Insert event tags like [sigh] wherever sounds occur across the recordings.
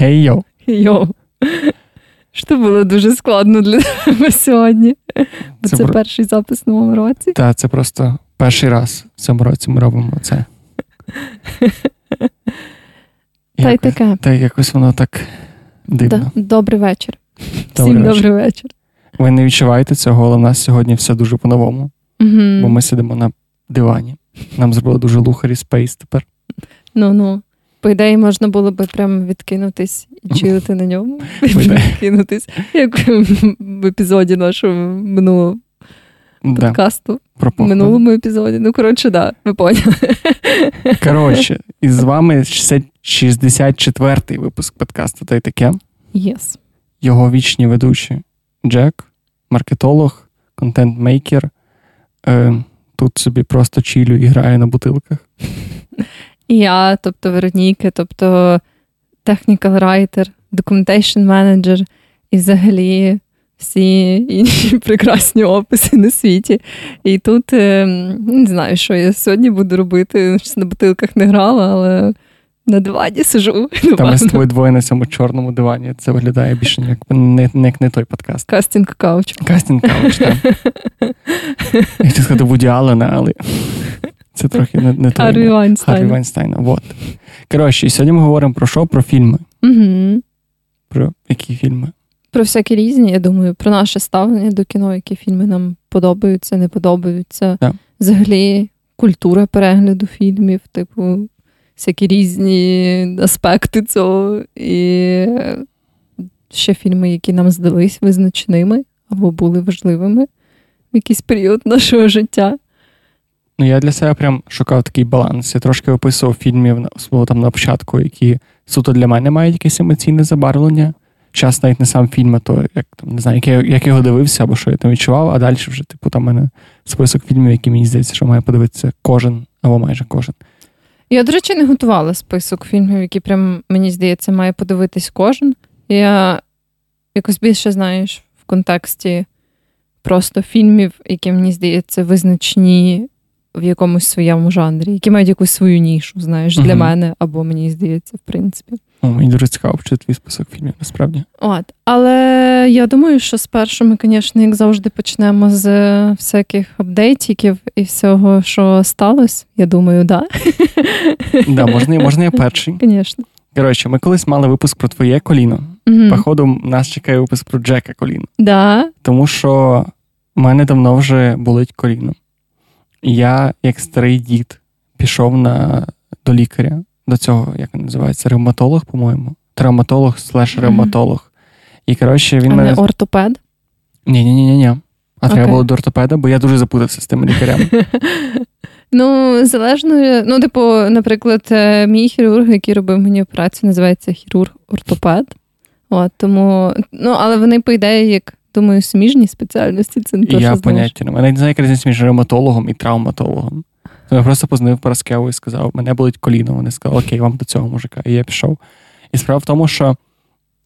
Гей йоу. Yo. Що було дуже складно для тебе сьогодні. Бо це, це про... перший запис в новому році. Так, це просто перший раз в цьому році ми робимо це. Та й таке. Та якось воно так дивно. Добрий вечір. Добрий Всім вечір. добрий вечір. Ви не відчуваєте цього, але у нас сьогодні все дуже по-новому. Угу. Бо ми сидимо на дивані. Нам зробили дуже luxury space тепер. Ну ну. По ідеї, можна було би прямо відкинутись і чилити на ньому. [laughs] Відкинутись, як в епізоді нашого минулого подкасту. В минулому епізоді. Ну, коротше, да, ви поняли. [laughs] Коротше, і з вами 64-й випуск подкасту та й таке. Yes. Його вічні ведучі Джек, маркетолог, контент-мейкер. Е, Тут собі просто чілю і грає на бутилках. [laughs] І я, тобто Вероніки, тобто technical writer, documentation manager і взагалі всі інші [laughs] прекрасні описи на світі. І тут е, не знаю, що я сьогодні буду робити. На бутилках не грала, але на дивані сижу. [laughs] Там ми з тобою двоє на цьому чорному дивані. Це виглядає більше як не, не, не той подкаст. Кастинг кауч. Кастинг кауч, так. [laughs] Я хотів сказати Вуді Аллена, але це трохи не, не той. Харві Вайнстайн. Харві Вайнстайна. Вот. Коротше, і сьогодні ми говоримо про що? Про фільми. Угу. Про які фільми? Про всякі різні, я думаю, про наше ставлення до кіно, які фільми нам подобаються, не подобаються. Да. Взагалі, культура перегляду фільмів, типу, всякі різні аспекти цього. І ще фільми, які нам здались визначними або були важливими в якийсь період нашого життя. Ну, я для себе прям шукав такий баланс. Я трошки описував фільмів свого там на початку, які суто для мене мають якесь емоційне забарвлення. Час навіть не сам фільм, а то як там не знаю, як я, як я його дивився або що я там відчував, а далі вже, типу, там в мене список фільмів, які мені здається, що має подивитися кожен або майже кожен. Я, до речі, не готувала список фільмів, які прям, мені здається, має подивитись кожен. Я якось більше, знаєш, в контексті просто фільмів, які, мені здається, визначні в якомусь своєму жанрі, які мають якусь свою нішу, знаєш, для uh-huh. мене, або мені здається, в принципі. О, мені дуже цікаво чи твій список фільмів, насправді. От. Але я думаю, що спершу ми, звісно, як завжди, почнемо з всяких апдейтів і всього, що сталося. Я думаю, да. [laughs] Да, можна, можна я перший. Звісно. Коротше, ми колись мали випуск про твоє коліно. Угу. Походу, нас чекає випуск про Джека коліно. Да. Тому що в мене давно вже болить коліно. Я, як старий дід, пішов на, до лікаря, до цього, як він називається, ревматолог, по-моєму. Травматолог слеш ревматолог. І, коротше, він а мене. не ортопед? Ні, ні, ні, ні. А Окей. треба було до ортопеда, бо я дуже запутався з тими лікарями. [laughs] Ну, залежно, ну, типу, наприклад, мій хірург, який робив мені операцію, називається хірург-ортопед. От, тому, ну, але вони, по ідеї, як думаю, сміжні спеціальності. Це не то, я що поняття не. Навіть не знаю, яка різниця між ревматологом і травматологом. То я просто познав Параскеву і сказав, мене болить коліно. Вони сказали, окей, вам до цього мужика. І я пішов. І справа в тому, що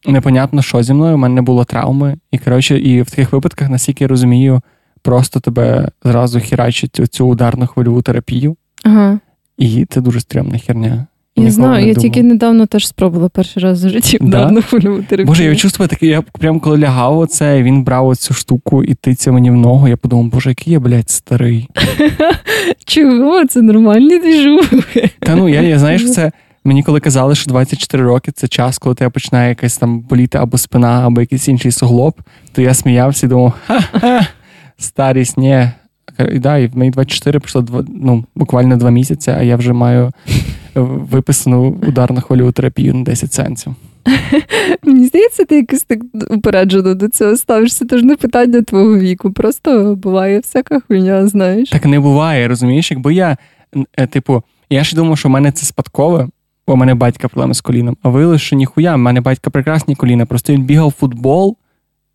непонятно, що зі мною, у мене не було травми. І коротше, і в таких випадках, наскільки я розумію, просто тебе зразу хірачить цю ударну хвильову терапію. Ага. І це дуже стрімна херня. Я знаю, я думав. тільки недавно теж спробувала перший раз в житті да? ударну хвильову терапію. Боже, я чувствую таке, я прямо коли лягав оце, він брав оцю штуку і тиця мені в ногу, я подумав, боже, який я, блядь, старий. [laughs] Чого? Це нормальні двіжухи. Та ну, я, я знаєш, [laughs] це мені коли казали, що 24 роки це час, коли тебе починає якась там боліти або спина, або якийсь інший суглоб, то я сміявся і думав, ха-ха, старість, ні. І да, і в мені 24 пройшло два, ну, буквально два місяці, а я вже маю виписану ударну хвильову терапію на 10 сенсів. [laughs] Мені здається, ти якось так упереджено до цього ставишся. Це ж не питання твого віку. Просто буває всяка хуйня, знаєш. Так не буває, розумієш? Якби я, типу, я ж думав, що в мене це спадкове, бо в мене батька проблеми з коліном. А виявилося, що ніхуя, в мене батька прекрасні коліна. Просто він бігав в футбол.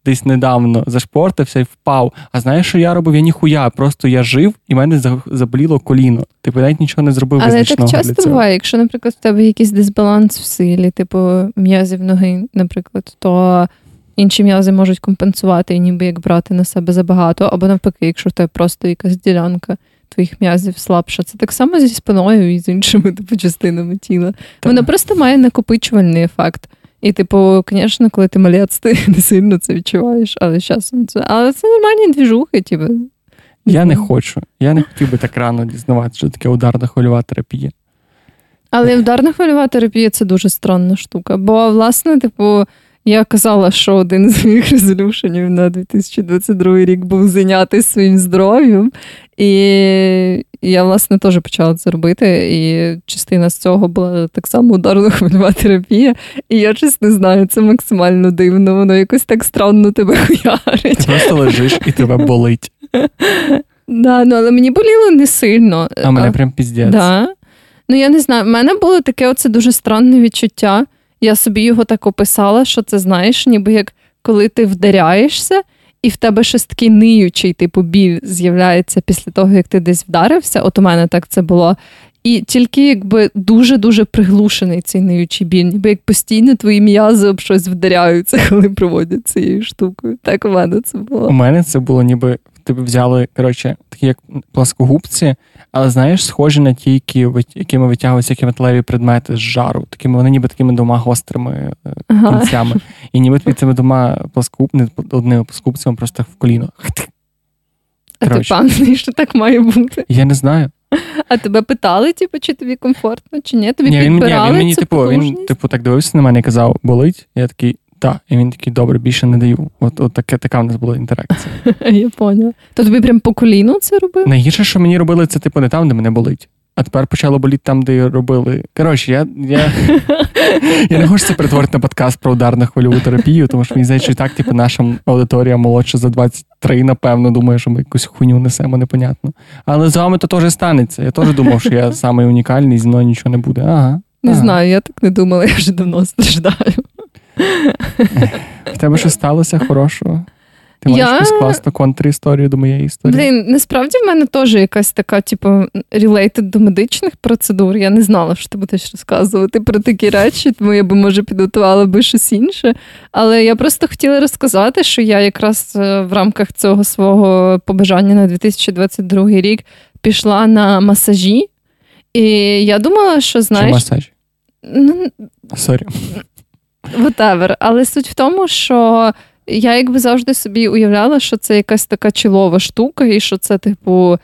Десь недавно зашпортився і впав. А знаєш, що я робив? Я ніхуя. Просто я жив і в мене заболіло коліно. Типу, навіть нічого не зробив. Але так часто буває, якщо, наприклад, в тебе якийсь дисбаланс в силі, типу м'язів ноги, наприклад, то інші м'язи можуть компенсувати і ніби як брати на себе забагато, або навпаки, якщо в тебе просто якась ділянка твоїх м'язів слабша. Це так само зі спиною і з іншими типу, частинами тіла. Так. Воно просто має накопичувальний ефект. І, типу, звісно, коли ти малець, ти [laughs] не сильно це відчуваєш, але часом це. Але це нормальні двіжухи, типу. Я не хочу. Я не хотів би так рано дізнаватися, що таке ударна хвильова терапія. Але ударна хвильова терапія це дуже странна штука. Бо, власне, типу, я казала, що один з моїх резолюшенів на 2022 рік був зайнятися своїм здоров'ям. І я, власне, теж почала це робити. І частина з цього була так само ударна [laughs] хвильова терапія. І я чесно не знаю, це максимально дивно. Воно якось так странно тебе хуярить. Ти просто лежиш і тебе болить. [laughs] Да, ну, Але мені боліло не сильно. А мене прям піздець. Да. Ну, я не знаю, в мене було таке оце дуже странне відчуття. Я собі його так описала, що це знаєш, ніби як коли ти вдаряєшся, і в тебе щось такий ниючий, типу, біль з'являється після того, як ти десь вдарився. От у мене так це було. І тільки якби дуже-дуже приглушений цей ниючий біль, ніби як постійно твої м'язи об щось вдаряються, [laughs] коли проводять цією штукою. Так у мене це було. У мене це було ніби тебе взяли, коротше, такі як пласкогубці, але знаєш, схожі на ті, які, якими витягуються які металеві предмети з жару. Такими вони ніби такими двома гострими е, ага. кінцями. [laughs] І ніби тобі цими двома пласкогуб, не одними пласкогубцями просто в коліно. А ти певний, що так має бути? Я не знаю. А тебе питали, типу, чи тобі комфортно, чи ні? Тобі ні, підбирали ні, він мені, цю типу, він, типу, так дивився на мене і казав, болить. Я такий, так, і він такий, добре, більше не даю. От, от таке, така в нас була інтеракція. [laughs] Я поняла. То тобі прям по коліну це робив? Найгірше, що мені робили, це типу не там, де мене болить. А тепер почало боліти там, де робили. Коротше, я я, [laughs] я не хочу це перетворити на подкаст про ударну хвильову терапію, тому що мені здається, що і так, типу, наша аудиторія молодша за 23, напевно, думає, що ми якусь хуйню несемо, непонятно. Але з вами то теж станеться. Я теж думав, що я самий унікальний, зі мною нічого не буде. Ага. Не ага. знаю, я так не думала, я вже давно страждаю. В тебе щось сталося хорошого? Ти маєш якусь класну контрісторію до моєї історії? Блін, насправді в мене теж якась така, типу, релейтед до медичних процедур. Я не знала, що ти будеш розказувати про такі речі, тому я би, може, підготувала би щось інше. Але я просто хотіла розказати, що я якраз е, в рамках цього свого побажання на 2022 рік пішла на масажі. І я думала, що знаєш. Що масаж? Ну, Sorry. Whatever. Але суть в тому, що я якби завжди собі уявляла, що це якась така чілова штука, і що це, типу,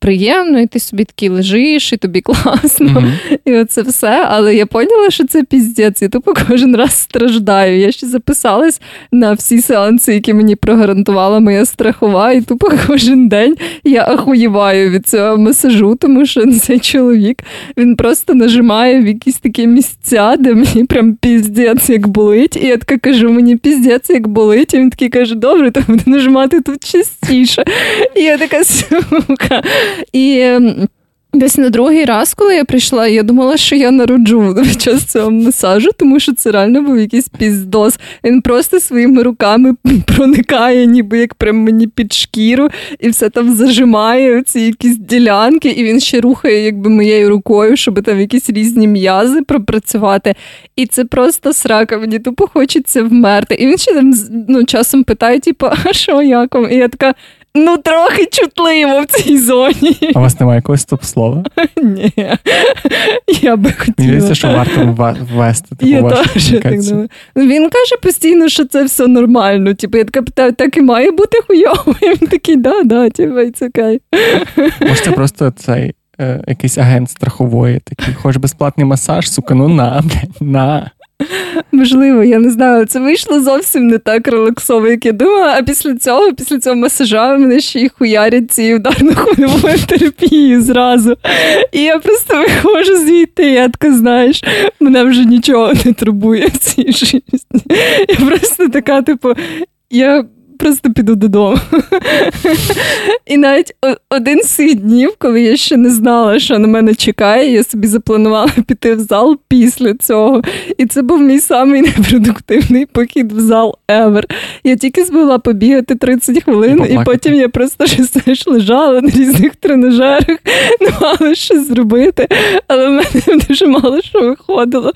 приємно, і ти собі такий лежиш, і тобі [laughs] класно, mm-hmm. і оце все. Але я поняла, що це піздець, і тупо кожен раз страждаю. Я ще записалась на всі сеанси, які мені прогарантувала моя страхова, і тупо [laughs] кожен день я ахуєваю від цього масажу, тому що [laughs] цей чоловік він просто нажимає в якісь такі місця, де мені прям піздець як болить. І я така кажу, мені піздець як болить. І він такий каже, добре, то буду нажимати тут частіше. І я така сука. І Десь на другий раз, коли я прийшла, я думала, що я народжу під час цього масажу, тому що це реально був якийсь піздос. Він просто своїми руками [laughs] проникає, ніби як прям мені під шкіру, і все там зажимає ці якісь ділянки, і він ще рухає якби моєю рукою, щоб там якісь різні м'язи пропрацювати. І це просто срака, мені тупо хочеться вмерти. І він ще там ну, часом питає, типу, а що як? І я така ну трохи чутливо в цій зоні. А у вас немає якогось стоп-слова? [laughs] Ні. Я би хотіла. Мені здається, що варто ввести таку Я вашу комунікацію. Ну, він каже постійно, що це все нормально. Типу, я така питаю, так і має бути хуйово. І [laughs] Він такий, да, да, типу, і це кай. Може, це просто цей е, якийсь агент страхової, такий, хочеш безплатний масаж, сука, ну на, блядь, на. Можливо, я не знаю. Це вийшло зовсім не так релаксово, як я думала. А після цього, після цього масажа, мене ще й хуярять цією ударно хвильовою терапією зразу. І я просто виходжу звідти, я така, знаєш, мене вже нічого не турбує в цій житті. Я просто така, типу, я просто піду додому. І навіть один з цих днів, коли я ще не знала, що на мене чекає, я собі запланувала [laughs] піти в зал після цього. І це був мій самий [laughs] непродуктивний похід в зал ever. Я тільки змогла побігати 30 хвилин, і, і потім я просто щось лежала на різних тренажерах, [laughs] не мала щось зробити, але в мене дуже мало що виходило.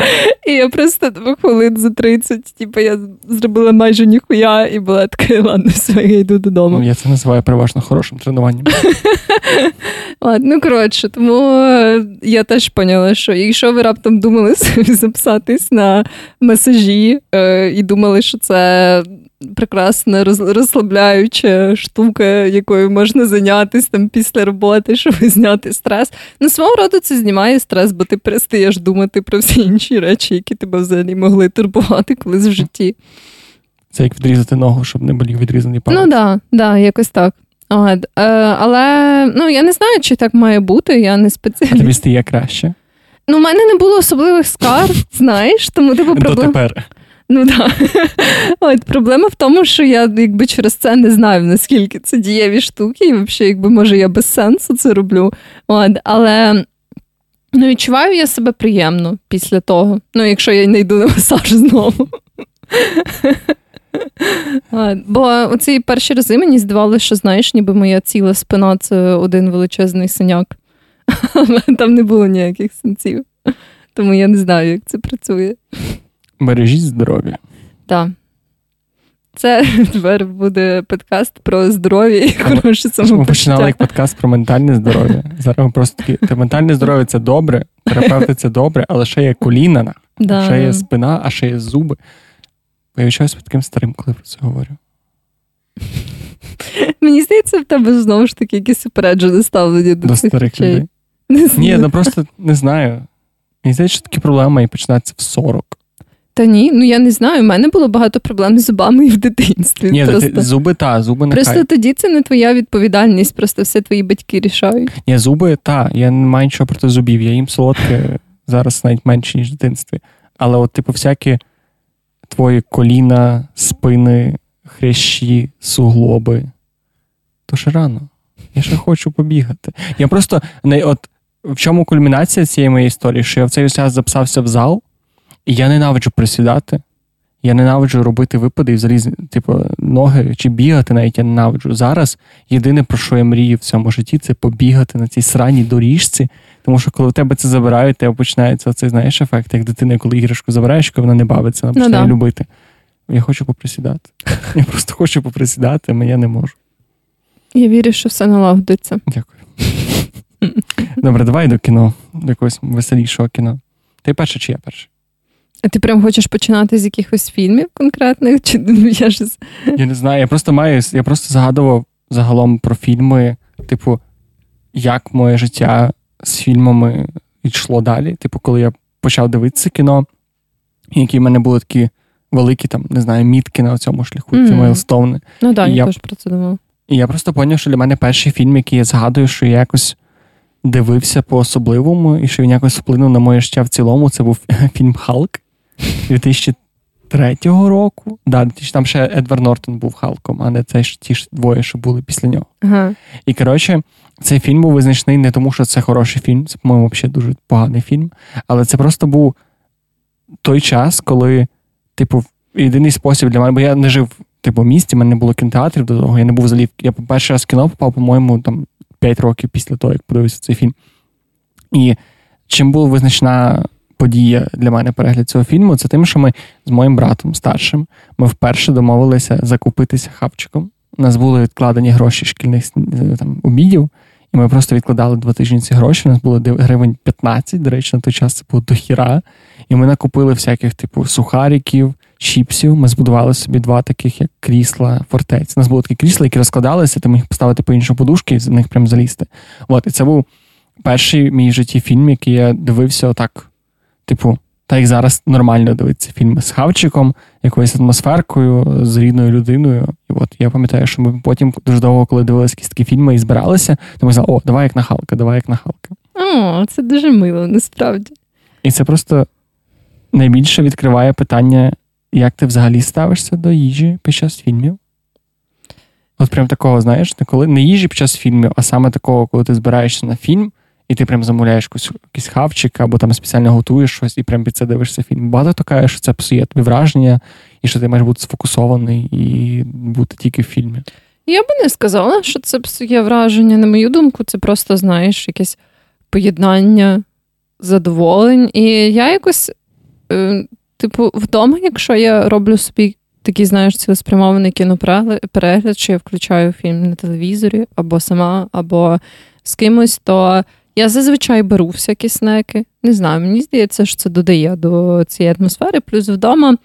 І я просто хвилин за 30, типу, я зробила майже ніхуя і була така ладно, [laughs] все, я йду додому. Ну, я це називаю переважно хорошим тренуванням. [laughs] Ладно, ну коротше, тому е, я теж поняла, що якщо ви раптом думали [laughs] записатись на масажі е, і думали, що це прекрасна розслабляюча штука, якою можна зайнятися там після роботи, щоб зняти стрес. Ну, свого роду це знімає стрес, бо ти перестаєш думати про всі інші речі, які тебе взагалі могли турбувати колись в житті. Це як відрізати ногу, щоб не болів відрізаний палець. Ну так, да, да, якось так. От, е, Але ну, я не знаю, чи так має бути, я не спеціаліст. А тобі стає краще? Ну, у мене не було особливих скар, [laughs] знаєш, тому типу проблем... Дотепер. Ну так. [laughs] От проблема в тому, що я якби через це не знаю, наскільки це дієві штуки, і взагалі, якби може я без сенсу це роблю. От, Але ну, відчуваю я себе приємно після того. Ну, якщо я не йду на масаж знову. [laughs] Бо оці перші рази мені здавалося, що знаєш, ніби моя ціла спина це один величезний синяк. [laughs] Але там не було ніяких синців. Тому я не знаю, як це працює. Бережіть здоров'я. Так. Це [laughs] тепер буде подкаст про здоров'я і хороше самопочуття. Ми починали як подкаст про ментальне здоров'я. Зараз ми просто такі, ментальне здоров'я це добре, терапевти це добре, але ще є коліна, да. ще є спина, а ще є зуби. Я відчуваюся таким старим, коли про це говорю. [laughs] Мені здається, в тебе знову ж таки якісь упереджене ставлення до, до цих старих речей. людей. [laughs] Ні, ну просто не знаю. Мені здається, що такі проблеми і починаються в 40. Та ні, ну я не знаю. У мене було багато проблем з зубами і в дитинстві. Ні, просто. Ти, зуби та, зуби не Просто тоді це не твоя відповідальність, просто все твої батьки рішають. Ні, зуби та, я не маю нічого проти зубів. Я їм солодке зараз навіть менше, ніж в дитинстві. Але, от, типу, всякі твої коліна, спини, хрящі, суглоби. То ще рано. Я ще хочу побігати. Я просто от в чому кульмінація цієї моєї історії, що я в цей час записався в зал, і я ненавиджу присідати. Я ненавиджу робити випади і взагалі, типу, ноги чи бігати навіть я ненавиджу. Зараз єдине, про що я мрію в цьому житті, це побігати на цій сраній доріжці. Тому що коли в тебе це забирають, тебе починається цей знаєш ефект, як дитина, коли іграшку забираєш, коли вона не бавиться, вона ну починає ну, да. любити. Я хочу поприсідати. [laughs] Я просто хочу поприсідати, а я не можу. Я вірю, що все налагодиться. Дякую. Добре, давай до кіно, до якогось веселішого кіно. Ти перше чи я перший? А ти прям хочеш починати з якихось фільмів конкретних? Чи Я ж... Я не знаю. Я просто маю, я просто згадував загалом про фільми, типу, як моє життя з фільмами йшло далі. Типу, коли я почав дивитися кіно, які в мене були такі великі, там, не знаю, мітки на цьому шляху, mm. ці мейлстоуни. Ну так, я, я теж про це думав. І я просто зрозумів, що для мене перший фільм, який я згадую, що я якось дивився по-особливому, і що він якось вплинув на моє життя в цілому, це був [laughs] фільм Халк 2003 року. Да, Там ще Едвард Нортон був Халком, а не це ж ті ж двоє, що були після нього. Ага. І коротше, цей фільм був визначений не тому, що це хороший фільм, це, по-моєму, взагалі дуже поганий фільм. Але це просто був той час, коли, типу, єдиний спосіб для мене, бо я не жив типу, в місті, в мене не було кінотеатрів до того, я не був взагалі. Я перший раз в кіно попав, по-моєму, там 5 років після того, як подивився цей фільм. І чим була визначна подія для мене перегляд цього фільму, це тим, що ми з моїм братом старшим ми вперше домовилися закупитися хавчиком. У нас були відкладені гроші шкільних там, обідів, і ми просто відкладали два тижні ці гроші. У нас було гривень 15, до речі, на той час це було дохіра. І ми накупили всяких, типу, сухариків, чіпсів. Ми збудували собі два таких, як крісла, фортець. У нас були такі крісла, які розкладалися, ти міг поставити по іншому подушки і з них прям залізти. От, і це був перший мій житті фільм, який я дивився отак, типу, так як зараз нормально дивитися фільми з хавчиком, якоюсь атмосферкою, з рідною людиною. І от я пам'ятаю, що ми потім дуже довго, коли дивилися якісь такі фільми і збиралися, то ми сказали, о, давай як на Халка, давай як на Халка. О, це дуже мило, насправді. І це просто найбільше відкриває питання, як ти взагалі ставишся до їжі під час фільмів. От прям такого, знаєш, не коли не їжі під час фільмів, а саме такого, коли ти збираєшся на фільм, і ти прям замовляєш якийсь хавчик, або там спеціально готуєш щось, і прям під це дивишся фільм. Багато каже, що це псує тобі враження, і що ти маєш бути сфокусований і бути тільки в фільмі. Я би не сказала, що це псує враження. На мою думку, це просто, знаєш, якесь поєднання задоволень. І я якось, е, типу, вдома, якщо я роблю собі такий, знаєш, цілеспрямований кіноперегляд, що я включаю фільм на телевізорі або сама, або з кимось, то я зазвичай беру всякі снеки. Не знаю, мені здається, що це додає до цієї атмосфери. Плюс вдома.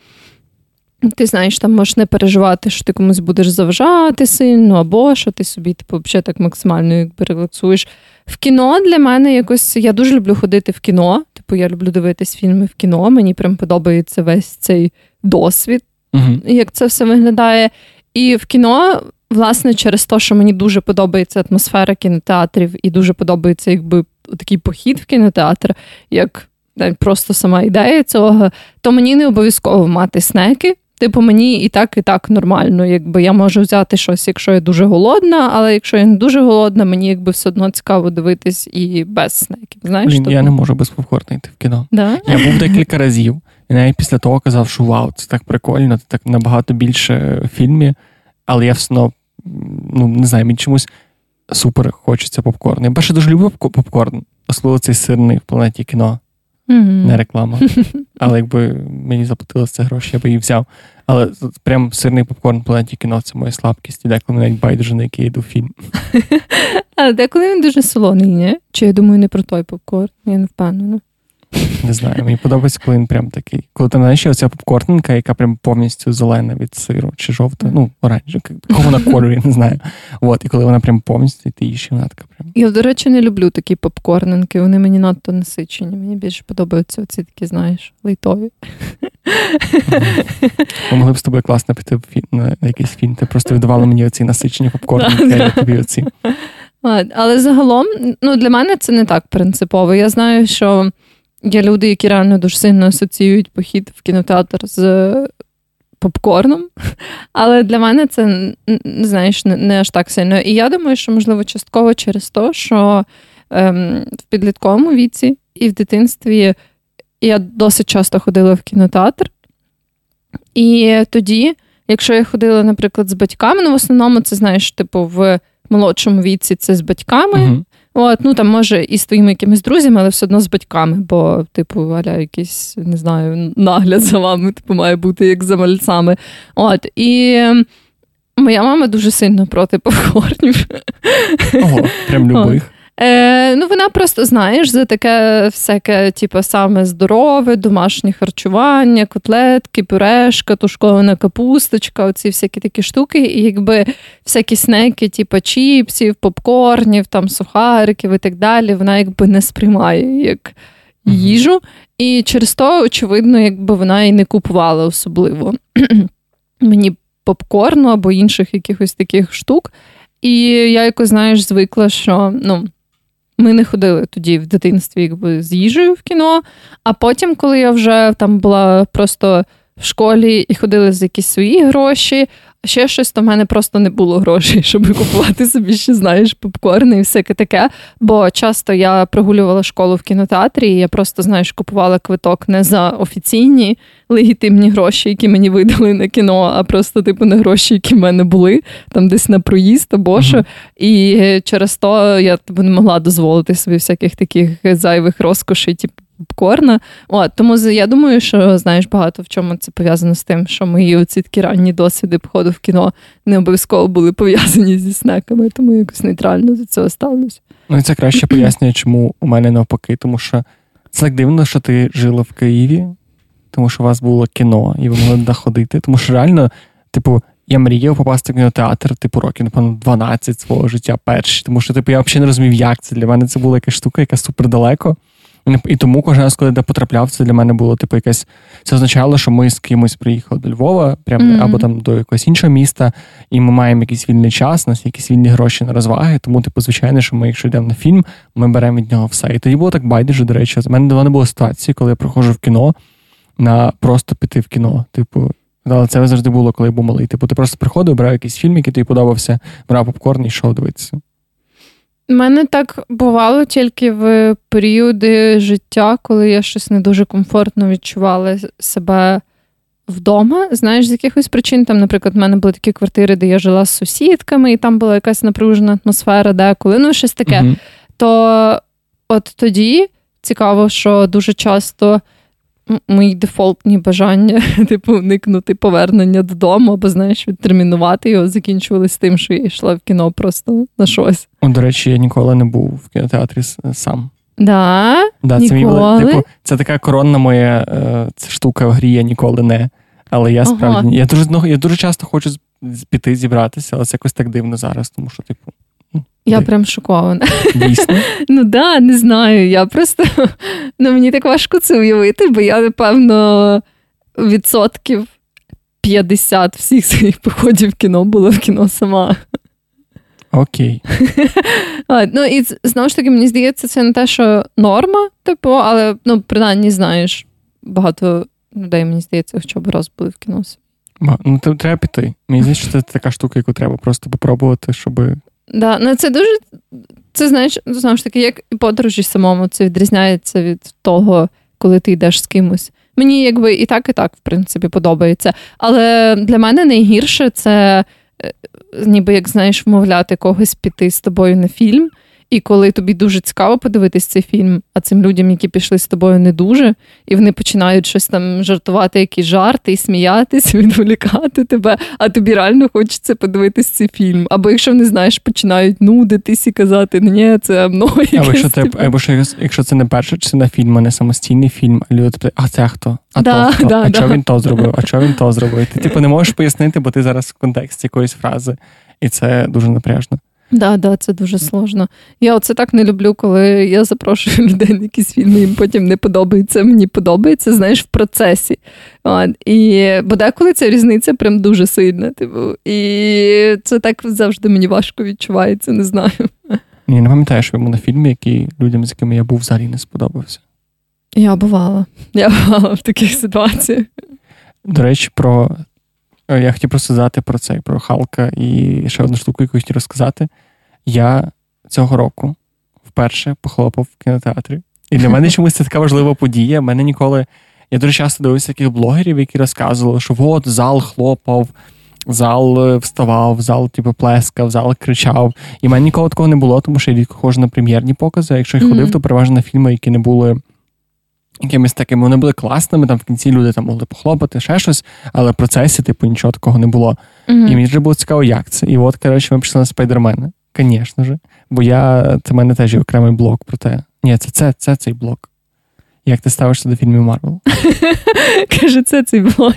Ти знаєш, там можеш не переживати, що ти комусь будеш заважати сильно, або що ти собі типу, взагалі так максимально якби, релаксуєш. В кіно для мене якось я дуже люблю ходити в кіно. Типу, я люблю дивитись фільми в кіно. Мені прям подобається весь цей досвід, угу. як це все виглядає. І в кіно, власне, через те, що мені дуже подобається атмосфера кінотеатрів, і дуже подобається якби такий похід в кінотеатр, як просто сама ідея цього, то мені не обов'язково мати снеки. Типу, мені і так, і так нормально. Якби я можу взяти щось, якщо я дуже голодна, але якщо я не дуже голодна, мені якби все одно цікаво дивитись і без снеків. Знаєш, Блін, Я не можу без попкорна йти в кіно. Да? Я був декілька разів, і навіть після того казав, що вау, це так прикольно, це так набагато більше фільмів, але я все одно, ну не знаю, мені чомусь супер хочеться попкорн. Я перше дуже люблю попкорн, особливо цей сирний в планеті кіно. Mm-hmm. Не реклама. [laughs] Але якби мені заплатили це гроші, я би її взяв. Але прям сирний попкорн в планеті кіно це моя слабкість. І деколи навіть байдуже, на який я йду фільм. [laughs] А деколи він дуже солоний, ні? Чи я думаю, не про той попкорн? Я не впевнена. Не знаю, мені подобається, коли він прям такий. Коли ти знаєш, оця попкорненка, яка прям повністю зелена від сиру, чи жовта, ну, оранжева, кого вона кольорі, не знаю. От, і коли вона прям повністю, ти їш, вона така прям. Я, до речі, не люблю такі попкорненки, вони мені надто насичені. Мені більше подобаються оці такі, знаєш, лейтові. Ми могли б з тобою класно піти на якийсь фільм. Ти просто віддавала мені оці насичені попкорненки, а я тобі оці. Але загалом, ну, для мене це не так принципово. Я знаю, що. Є люди, які реально дуже сильно асоціюють похід в кінотеатр з попкорном. [laughs] Але для мене це знаєш, не, не аж так сильно. І я думаю, що, можливо, частково через те, що ем, в підлітковому віці і в дитинстві я досить часто ходила в кінотеатр. І тоді, якщо я ходила, наприклад, з батьками, ну в основному це знаєш, типу, в молодшому віці це з батьками. Uh-huh. От, ну там може і з твоїми якимись друзями, але все одно з батьками, бо, типу, Аля, якийсь, не знаю, нагляд за вами, типу, має бути як за мальцями. От, і моя мама дуже сильно проти попкорнів. Ого, прям любих. Е, Ну, вона просто, знаєш, за таке всяке, типу, саме здорове, домашнє харчування, котлетки, пюрешка, тушкована капусточка, оці всякі такі штуки. І якби всякі снеки, типу чіпсів, попкорнів, там сухариків і так далі, вона якби не сприймає як їжу. І через то, очевидно, якби вона і не купувала особливо [clears throat] мені попкорну або інших якихось таких штук. І я якось, знаєш, звикла, що ну. Ми не ходили тоді в дитинстві якби, з їжею в кіно. А потім, коли я вже там була просто в школі і ходили за якісь свої гроші, ще щось, то в мене просто не було грошей, [laughs] щоб купувати собі ще, знаєш, попкорн і всяке таке. Бо часто я прогулювала школу в кінотеатрі, і я просто, знаєш, купувала квиток не за офіційні легітимні гроші, які мені видали на кіно, а просто, типу, не гроші, які в мене були, там десь на проїзд або що. І через то я типу, не могла дозволити собі всяких таких зайвих розкошей, типу попкорна. От, Тому я думаю, що знаєш багато в чому це пов'язано з тим, що мої оці такі ранні досвіди походу в кіно не обов'язково були пов'язані зі снеками, тому якось нейтрально до цього ставлюся. Ну і це краще [clears throat] пояснює, чому у мене навпаки, тому що це так дивно, що ти жила в Києві, тому що у вас було кіно, і ви могли туди ходити. Тому що реально, типу, я мріяв попасти в кінотеатр, типу, років, напевно, 12 свого життя перші. Тому що, типу, я взагалі не розумів, як це. Для мене це була якась штука, яка супер далеко. І тому кожен раз, коли я потрапляв, це для мене було типу якесь. Це означало, що ми з кимось приїхали до Львова, прямо mm-hmm. або там до якогось іншого міста, і ми маємо якийсь вільний час, у нас якісь вільні гроші на розваги. Тому, типу, звичайно, що ми, якщо йдемо на фільм, ми беремо від нього все. І тоді було так байдуже, до речі. У мене давно не було ситуації, коли я проходжу в кіно на просто піти в кіно. Типу, але це завжди було, коли я був малий. Типу, ти просто приходив, брав якийсь фільм, який тобі подобався, брав попкорн і йшов дивитися. У мене так бувало тільки в періоди життя, коли я щось не дуже комфортно відчувала себе вдома. Знаєш, з якихось причин. Там, наприклад, в мене були такі квартири, де я жила з сусідками, і там була якась напружена атмосфера, деколи, ну, щось таке. Mm-hmm. То от тоді цікаво, що дуже часто мої дефолтні бажання, [laughs] типу, уникнути повернення додому, або, знаєш, відтермінувати його, закінчувалися тим, що я йшла в кіно просто на щось. О, До речі, я ніколи не був в кінотеатрі сам. Да? Да, Це мій, типу, це така коронна моя е, це штука в грі, я ніколи не. Але я справді ага. я дуже ну, я дуже часто хочу піти зібратися, але це якось так дивно зараз, тому що, типу. Я прям шокована. Дійсно? [laughs] Ну да, не знаю. Я просто [laughs] ну, мені так важко це уявити, бо я, напевно, відсотків 50 всіх своїх походів в кіно була в кіно сама. Окей. [laughs] Ну і знову ж таки, мені здається, це не те, що норма, типу, але ну, принаймні знаєш, багато людей, мені здається, хоча б раз були в кіно. Ну, то треба піти. Мені здається, що це така штука, яку треба просто попробувати, щоб. Да, ну це дуже. Це знаєш, знову ж таки, як і подорожі самому, це відрізняється від того, коли ти йдеш з кимось. Мені якби і так, і так, в принципі, подобається. Але для мене найгірше це е, ніби як знаєш, вмовляти когось піти з тобою на фільм. І коли тобі дуже цікаво подивитись цей фільм, а цим людям, які пішли з тобою, не дуже, і вони починають щось там жартувати, якісь жарти, і сміятися, [laughs] відволікати тебе, а тобі реально хочеться подивитись цей фільм. Або якщо не знаєш, починають нудитись і казати, ні, це мною. Або якщо це або що, якщо це не перша частина фільму, а не самостійний фільм, а люди питають, а це хто? А да, то хто? Да, а да. що він то зробив? А що він то зробив? Ти типу не можеш пояснити, бо ти зараз в контексті якоїсь фрази, і це дуже напряжно. Да, да, це дуже сложно. Я оце так не люблю, коли я запрошую [laughs] людей на якісь фільми, їм потім не подобається. Мені подобається, знаєш, в процесі. От. І бо деколи ця різниця прям дуже сильна. Типу, і це так завжди мені важко відчувається, не знаю. Ні, не пам'ятаю, що був на фільмі, який людям, з якими я був, взагалі не сподобався. Я бувала. Я бувала в таких ситуаціях. До речі, про я хотів просто сказати про це, про Халка і ще одну штуку, яку хотів розказати. Я цього року вперше похлопав в кінотеатрі. І для мене [laughs] чомусь це така важлива подія. Мене ніколи. Я дуже часто дивився таких блогерів, які розказували, що от зал хлопав, зал е, вставав, зал типу, плескав, зал кричав. І мене ніколи такого не було, тому що я рідко ходжу на прем'єрні покази. Якщо я ходив, то переважно на фільми, які не були якимись такими, вони були класними, там в кінці люди там могли похлопати, ще щось, але в процесі, типу, нічого такого не було. Mm-hmm. І мені вже було цікаво, як це. І от, коротше, ми пішли на спайдермена. Звісно ж. Бо я, це в мене теж є окремий блок про те. Ні, це це, це цей блок. Як ти ставишся до фільмів Марвел? [laughs] Каже, це цей блок.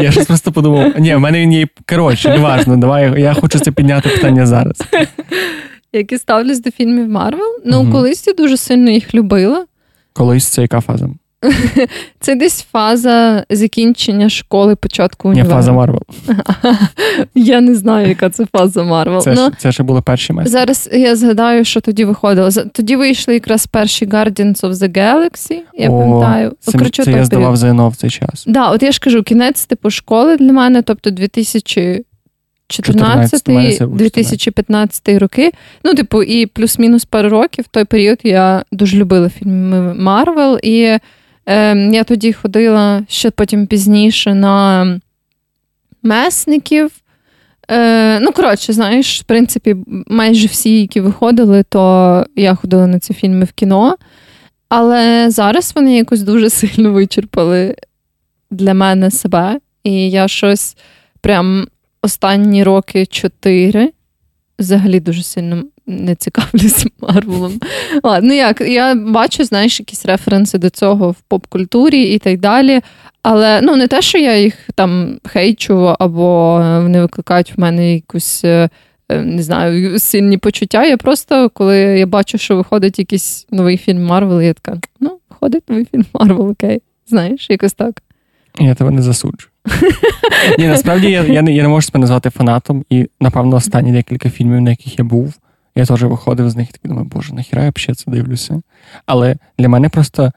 Я щось просто подумав, ні, в мене він є. Коротше, неважно, давай я хочу це підняти питання зараз. [laughs] Як і ставлюсь до фільмів Марвел? Ну, угу. колись я дуже сильно їх любила. Колись це яка фаза? [laughs] Це десь фаза закінчення школи, початку універу. Не фаза Марвел. [laughs] Я не знаю, яка це фаза Марвел. Це, ну, це ще були перші Месники. Зараз я згадаю, що тоді виходило. Тоді вийшли якраз перші Guardians of the Galaxy, я О, пам'ятаю. Це, Короче, це я здавав ЗНО в цей час. Да, от я ж кажу, кінець типу школи для мене, тобто 2000 14-2015 роки. Ну, типу, і плюс-мінус пару років. В той період я дуже любила фільми Марвел. І е, я тоді ходила ще потім пізніше на месників. Е, Ну, коротше, знаєш, в принципі, майже всі, які виходили, то я ходила на ці фільми в кіно. Але зараз вони якось дуже сильно вичерпали для мене себе. І я щось прям останні роки чотири взагалі дуже сильно не цікавлюся [laughs] Марвелом. Ну як, я бачу, знаєш, якісь референси до цього в поп-культурі і так далі. Але ну не те, що я їх там хейчу, або вони викликають в мене якусь. Е, е, не знаю, сильні почуття. Я просто, коли я бачу, що виходить якийсь новий фільм Марвел, я така, ну, виходить новий фільм Марвел, окей. Знаєш, якось так. Я тебе не засуджу. [laughs] Ні, насправді я я, не я не можу себе назвати фанатом, і, напевно, останні декілька фільмів, на яких я був, я теж виходив з них і такий думаю, боже, нахіра я взагалі це дивлюся. Але для мене просто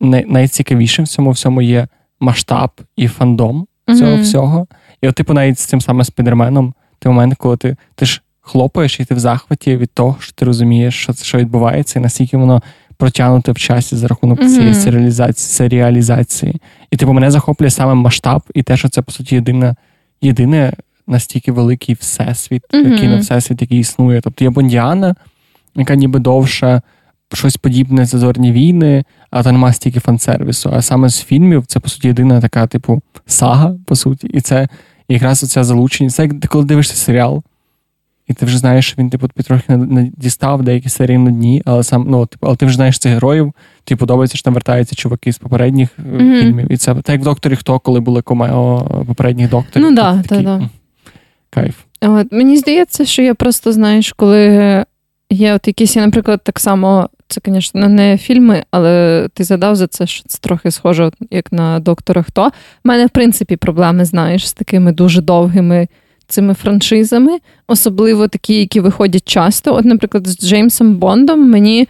найцікавішим в цьому всьому є масштаб і фандом цього mm-hmm. всього. І от, типу, навіть з цим самим спідерменом, той момент, коли ти ти ж хлопаєш і ти в захваті від того, що ти розумієш, що що відбувається, і наскільки воно протягнути в часі за рахунок mm-hmm. цієї серіалізації, серіалізації. І типу мене захоплює саме масштаб і те, що це по суті єдине, єдине настільки великий всесвіт, mm-hmm. всесвіт, який існує. Тобто є Бондіана, яка ніби довша, щось подібне зазорні війни, а то нема стільки фан-сервісу. А саме з фільмів це, по суті, єдина така, типу, сага, по суті. І це якраз оця залучення. Це як коли дивишся серіал, і ти вже знаєш, що він, типу, трохи не дістав деякі серії на дні, але сам, ну, типу, але ти вже знаєш цих героїв, тобі подобається, що там вертаються чуваки з попередніх mm-hmm. фільмів. І це так як в докторі хто, коли були комео попередніх докторів. Ну так, так, так. Кайф. От, Мені здається, що я просто, знаєш, коли є от якісь, я, наприклад, так само, це, звісно, не фільми, але ти задав за це, що це трохи схоже, як на доктора Хто. У мене, в принципі, проблеми, знаєш, з такими дуже довгими цими франшизами, особливо такі, які виходять часто. От, наприклад, з Джеймсом Бондом мені.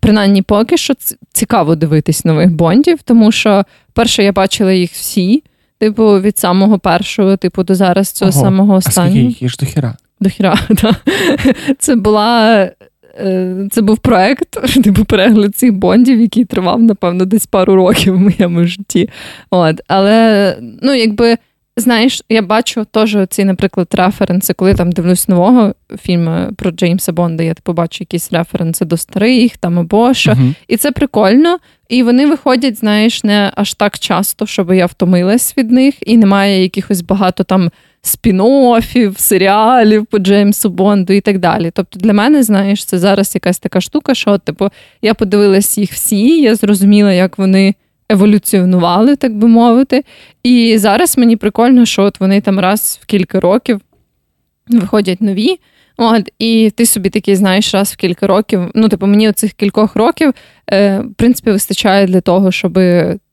Принаймні, поки що цікаво дивитись нових бондів, тому що перше я бачила їх всі, Типу, від самого першого, типу, до зараз цього Ого. самого останнього. А скільки їх до хіра? До хіра, [laughs] так. Це була. Е, це був проект, [laughs] типу перегляд цих бондів, який тривав, напевно, десь пару років в моєму житті. От. Але, ну, якби Знаєш, я бачу теж ці, наприклад, референси, коли там дивлюсь нового фільму про Джеймса Бонда, я типу бачу якісь референси до старих там або що. Uh-huh. І це прикольно. І вони виходять, знаєш, не аж так часто, щоб я втомилась від них, і немає якихось багато там спін-оффів, серіалів по Джеймсу Бонду і так далі. Тобто для мене, знаєш, це зараз якась така штука, що, типу, я подивилась їх всі, я зрозуміла, як вони еволюціонували, так би мовити. І зараз мені прикольно, що от вони там раз в кілька років виходять нові. От, І ти собі такий знаєш раз в кілька років. Ну, типу, мені оцих кількох років, е, в принципі, вистачає для того, щоб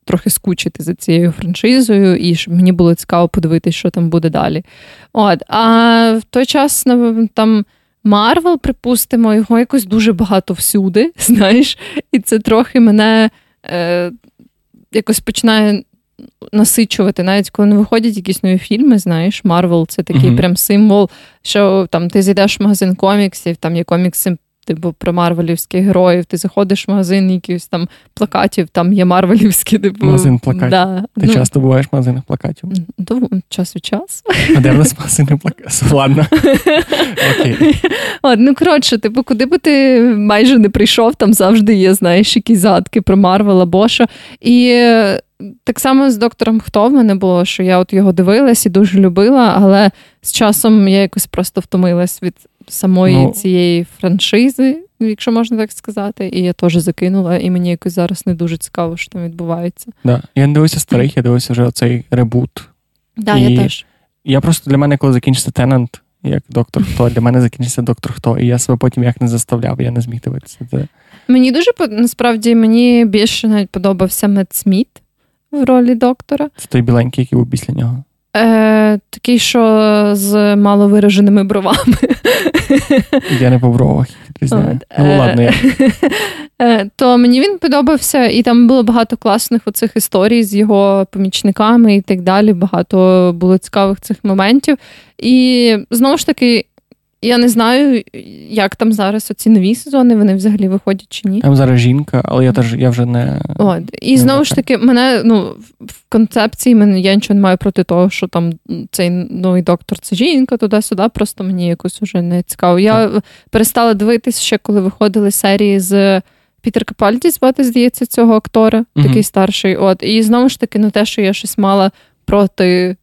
трохи скучити за цією франшизою, і щоб мені було цікаво подивитися, що там буде далі. От, А в той час там Марвел, припустимо, його якось дуже багато всюди, [laughs] знаєш, і це трохи мене. Е, якось починає насичувати, навіть коли не виходять якісь нові фільми, знаєш, Марвел це такий mm-hmm. прям символ, що там ти зайдеш в магазин коміксів, там є комікси типу, про марвелівських героїв. Ти заходиш в магазин якихось там плакатів, там є марвелівські, типу. Магазин плакатів. Да. Ти ну, часто буваєш в магазинах плакатів? До, час від часу. А де в нас магазини плакатів? [laughs] Ладно. Окей. От, ну, коротше, типу, куди би ти майже не прийшов, там завжди є, знаєш, якісь згадки про Марвел або що. І так само з доктором Хто в мене було, що я от його дивилась і дуже любила, але з часом я якось просто втомилась від самої ну, цієї франшизи, якщо можна так сказати, і я теж закинула, і мені якось зараз не дуже цікаво, що там відбувається. Да. Я не дивився старих, я дивився вже оцей ребут. Да, і я теж. Я просто для мене, коли закінчиться Тенант, як доктор Хто, для мене закінчиться доктор Хто, і я себе потім як не заставляв, я не зміг дивитися. Це... Мені дуже насправді мені більше навіть подобався Мед Сміт в ролі доктора. Це той біленький, який був після нього. Е, Такий, що з маловираженими бровами. [laughs] Я не по бровах знаю. Ну, е, ладно, я. [laughs] Е, то мені він подобався, і там було багато класних оцих історій з його помічниками і так далі. Багато було цікавих цих моментів. І знову ж таки, я не знаю, як там зараз оці нові сезони, вони взагалі виходять чи ні. Там зараз жінка, але я теж я вже не. От. І не знову ж таки, мене ну, в концепції мене я нічого не маю проти того, що там цей новий доктор це жінка, туди-сюди. Просто мені якось уже не цікаво. Я так. перестала дивитися ще, коли виходили серії з. Пітер Капальді звати, здається, цього актора, mm такий старший. От. І знову ж таки, ну те, що я щось мала проти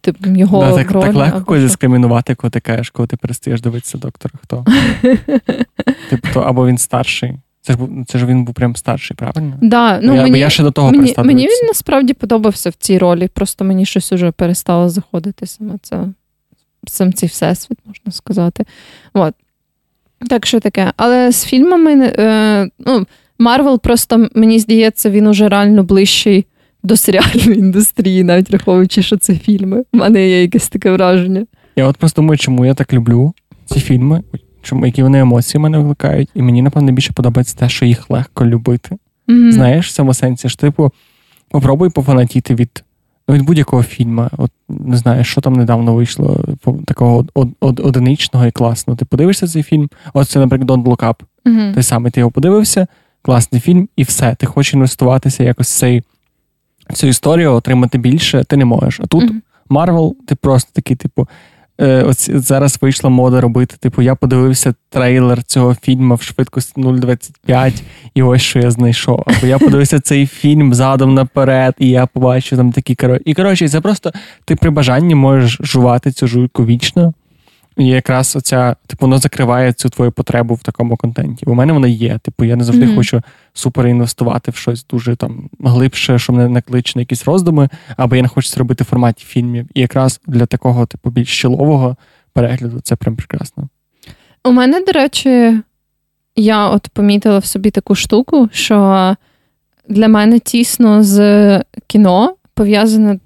типу, його да, так, так легко когось дискримінувати, коли ти кажеш, коли ти перестаєш дивитися доктора, хто. [laughs] Типу, то або він старший. Це ж це ж він був прям старший, правильно? Да, ну, я, мені, я ще до того мені, мені він насправді подобався в цій ролі, просто мені щось уже перестало заходити саме це сам цей всесвіт, можна сказати. От. Так що таке. Але з фільмами, е, ну, Марвел просто, мені здається, він уже реально ближчий до серіальної індустрії, навіть враховуючи, що це фільми. У мене є якесь таке враження. Я от просто думаю, чому я так люблю ці фільми, чому які вони емоції в мене викликають, і мені, напевно, більше подобається те, що їх легко любити. Mm-hmm. Знаєш, в цьому сенсі ж, типу, попробуй пофанатіти від ну, від будь-якого фільму. От не знаю, що там недавно вийшло, такого од, од, одиничного і класного. Ти подивишся цей фільм, от це, наприклад, Don't Look Up. Mm-hmm. Той самий ти його подивився, класний фільм, і все. Ти хочеш інвестуватися якось в цей цю історію, отримати більше, ти не можеш. А тут Марвел, mm-hmm. ти просто такий, типу, е, ось зараз вийшла мода робити. Типу, я подивився трейлер цього фільму в швидкості 0,25, і ось що я знайшов. Або я подивився цей фільм задом наперед, і я побачив там такі коротше. І коротше, це просто ти при бажанні можеш жувати цю жуйку вічно. І якраз оця, типу, воно закриває цю твою потребу в такому контенті. У мене вона є. Типу, я не завжди mm-hmm. хочу супер інвестувати в щось дуже там глибше, що мене накличе на якісь роздуми, або я не хочу це робити в форматі фільмів. І якраз для такого, типу, більш щілового перегляду це прям прекрасно. У мене, до речі, я от помітила в собі таку штуку, що для мене тісно з кіно пов'язане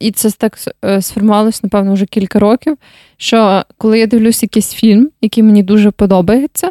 і це так е, сформувалось, напевно, вже кілька років. Що коли я дивлюсь якийсь фільм, який мені дуже подобається,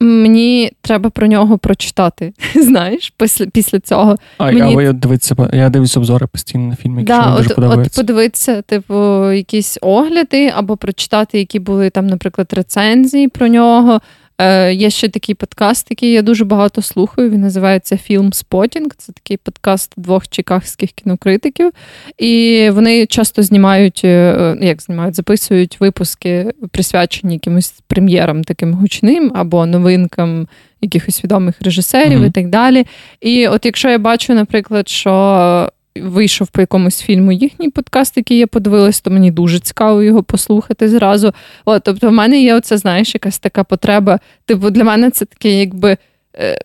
мені треба про нього прочитати. [laughs] Знаєш, після після цього. А мені... я дивиться, я дивлюсь обзори постійно на фільми, які да, мені дуже от, подобаються. От подивитися, типу, якісь огляди, або прочитати, які були там, наприклад, рецензії про нього. Е, Є ще такий подкаст, який я дуже багато слухаю. Він називається Фільм Спотінг. Це такий подкаст двох чикагських кінокритиків. І вони часто знімають, е, як знімають, записують випуски, присвячені якимось прем'єрам таким гучним або новинкам якихось відомих режисерів mm-hmm. і так далі. І от якщо я бачу, наприклад, що вийшов по якомусь фільму їхній подкаст, який я подивилась, то мені дуже цікаво його послухати зразу. От, Тобто, в мене є оце, знаєш, якась така потреба. Типу, для мене це таке, якби. Е,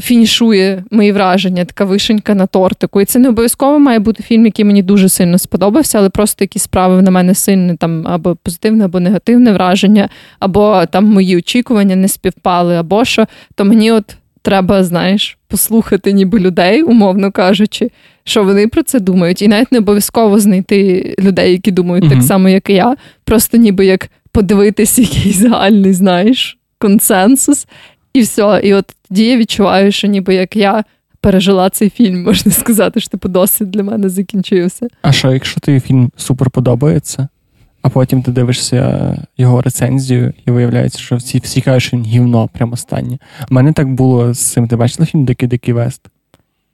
Фінішує мої враження, така вишенька на тортику. І це не обов'язково має бути фільм, який мені дуже сильно сподобався, але просто якісь справи на мене сильне там або позитивне, або негативне враження, або там мої очікування не співпали, або що. То мені от треба, знаєш, послухати ніби людей, умовно кажучи, що вони про це думають. І навіть не обов'язково знайти людей, які думають mm так само, як і я. Просто ніби як подивитись [laughs] якийсь загальний, знаєш, консенсус, і все. І от тоді я відчуваю, що ніби як я. Пережила цей фільм, [laughs] можна сказати, що типу досвід для мене закінчився. А що, якщо тобі фільм супер подобається, а потім ти дивишся його рецензію, і виявляється, що всі всі кажуть, що він гівно прямо останнє. У мене так було з цим. Ти бачила фільм Дикий Дикий Вест?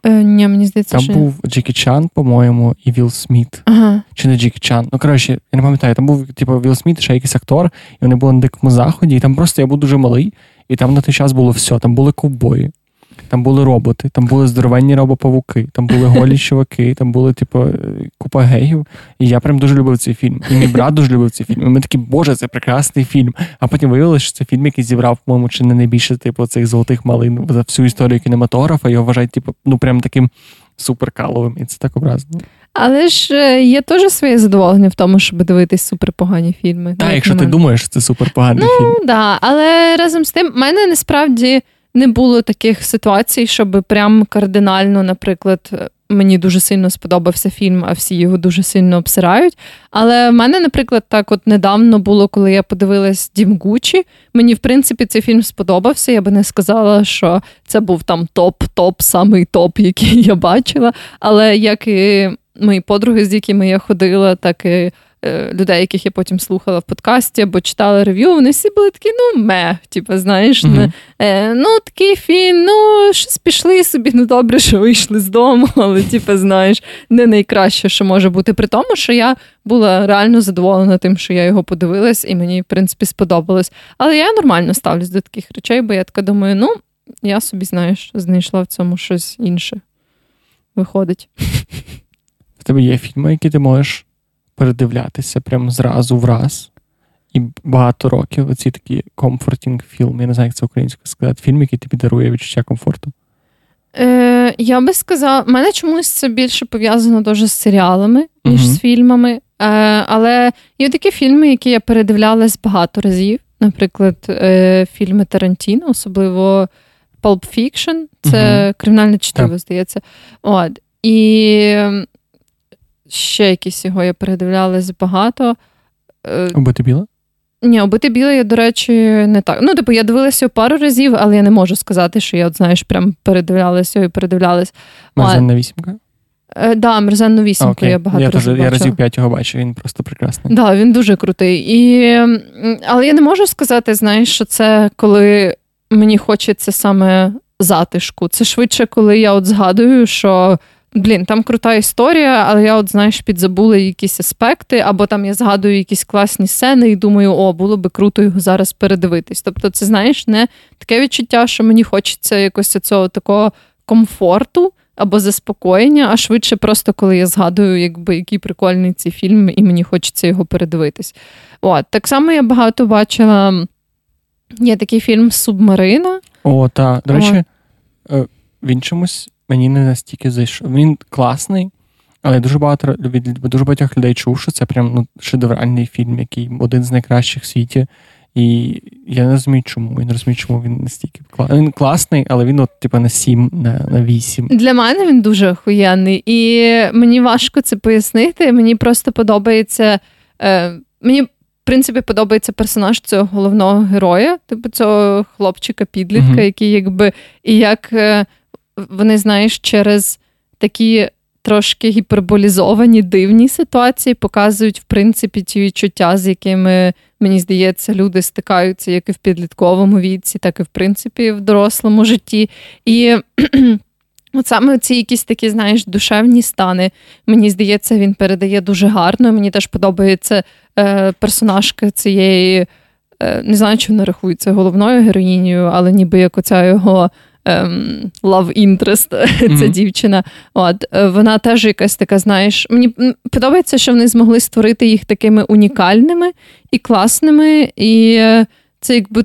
Е, Ні, мені здається, Там що... був Джекі Чан, по-моєму, і Вілл Сміт. Ага. Чи не Джекі Чан? Ну, коротше, я не пам'ятаю, там був типу Вілл Сміт, ще якийсь актор, і вони були на дикому заході, і там просто я був дуже малий, і там на той час було все. Там були ковбої, там були роботи, там були здоровенні робопавуки, там були голі [laughs] чуваки, там були, типу, купа геїв. І я прям дуже любив цей фільм. І мій брат дуже любив цей фільм. І ми такі, боже, це прекрасний фільм. А потім виявилося, що це фільм, який зібрав, по-моєму, чи не найбільше, типу, цих золотих малин за всю історію кінематографа. Його вважають, типу, ну прям таким суперкаловим. І це так образно. Але ж е, є теж своє задоволення в тому, щоб дивитись суперпогані фільми. Так, якщо ти думаєш, що це суперпоганий ну, фільм. Ну, да, але разом з тим, в мене насправді не було таких ситуацій, щоб прям кардинально, наприклад, мені дуже сильно сподобався фільм, а всі його дуже сильно обсирають. Але в мене, наприклад, так от недавно було, коли я подивилась Дім Гучі. Мені, в принципі, цей фільм сподобався. Я би не сказала, що це був там топ-топ, самий топ, який [laughs] я бачила. Але як і мої подруги, з якими я ходила, так і людей, яких я потім слухала в подкасті або читала рев'ю, вони всі були такі, ну, ме, типу, знаєш, mm-hmm. не, е, ну, такий фільм, ну, щось пішли собі, ну добре, що вийшли з дому, [laughs] але, типу, знаєш, не найкраще, що може бути. При тому, що я була реально задоволена тим, що я його подивилась, і мені, в принципі, сподобалось. Але я нормально ставлюсь до таких речей, бо я така думаю, ну, я собі, знаєш, знайшла в цьому щось інше. Виходить. [laughs] В тебе є фільми, які ти можеш передивлятися прямо зразу в раз. І багато років оці такі комфортінг фільм. Я не знаю, як це українською сказати. Фільм, який тобі дарує відчуття комфорту. Е, Я би сказала, в мене чомусь це більше пов'язано дуже з серіалами, ніж uh з фільмами. Е, Але є такі фільми, які я передивлялась багато разів. Наприклад, е, фільми Тарантіно, особливо Pulp Fiction, це uh кримінальне чтиво, здається. От. І ще якісь його я передивлялась багато. Е, біле? Ні, убити біле, я, до речі, не так. Ну, типу, я дивилася пару разів, але я не можу сказати, що я, от, знаєш, прям передивлялася і передивлялась. Мерзенна вісімка? Так, е, да, мерзенну вісімку я багато я разів. Я разів п'ять його бачив, він просто прекрасний. Так, да, він дуже крутий. І... Але я не можу сказати, знаєш, що це коли мені хочеться саме затишку. Це швидше, коли я от згадую, що блін, там крута історія, але я, от знаєш, підзабула якісь аспекти, або там я згадую якісь класні сцени і думаю, о, було би круто його зараз передивитись. Тобто, це знаєш, не таке відчуття, що мені хочеться якось цього такого комфорту. Або заспокоєння, а швидше, просто коли я згадую, якби який прикольний цей фільм, і мені хочеться його передивитись. От, Так само я багато бачила. Є такий фільм Субмарина. О, так. До речі, О. він чомусь мені не настільки зайшов. Він класний, але дуже багато від дуже багатьох людей чув, що це прям ну, шедевральний фільм, який один з найкращих в світі. І я не розумію, чому. Я не розумію, чому він настільки класний. Він класний, але він от, типу, на 7, на на 8. Для мене він дуже охуєнний. І мені важко це пояснити. Мені просто подобається. Е, Мені, в принципі, подобається персонаж цього головного героя, типу цього хлопчика-підлітка, mm-hmm. який якби і як е, вони, знаєш, через такі трошки гіперболізовані дивні ситуації показують, в принципі, ті відчуття, з якими, мені здається, люди стикаються як і в підлітковому віці, так і в принципі в дорослому житті. І [clears throat] От саме ці якісь такі, знаєш, душевні стани, мені здається, він передає дуже гарно. Мені теж подобається е, персонажка цієї, е, не знаю, чи вона рахується головною героїнею, але ніби як оця його love interest, mm-hmm. [laughs] ця дівчина. От е, Вона теж якась така, знаєш, мені подобається, що вони змогли створити їх такими унікальними і класними. І е, це якби.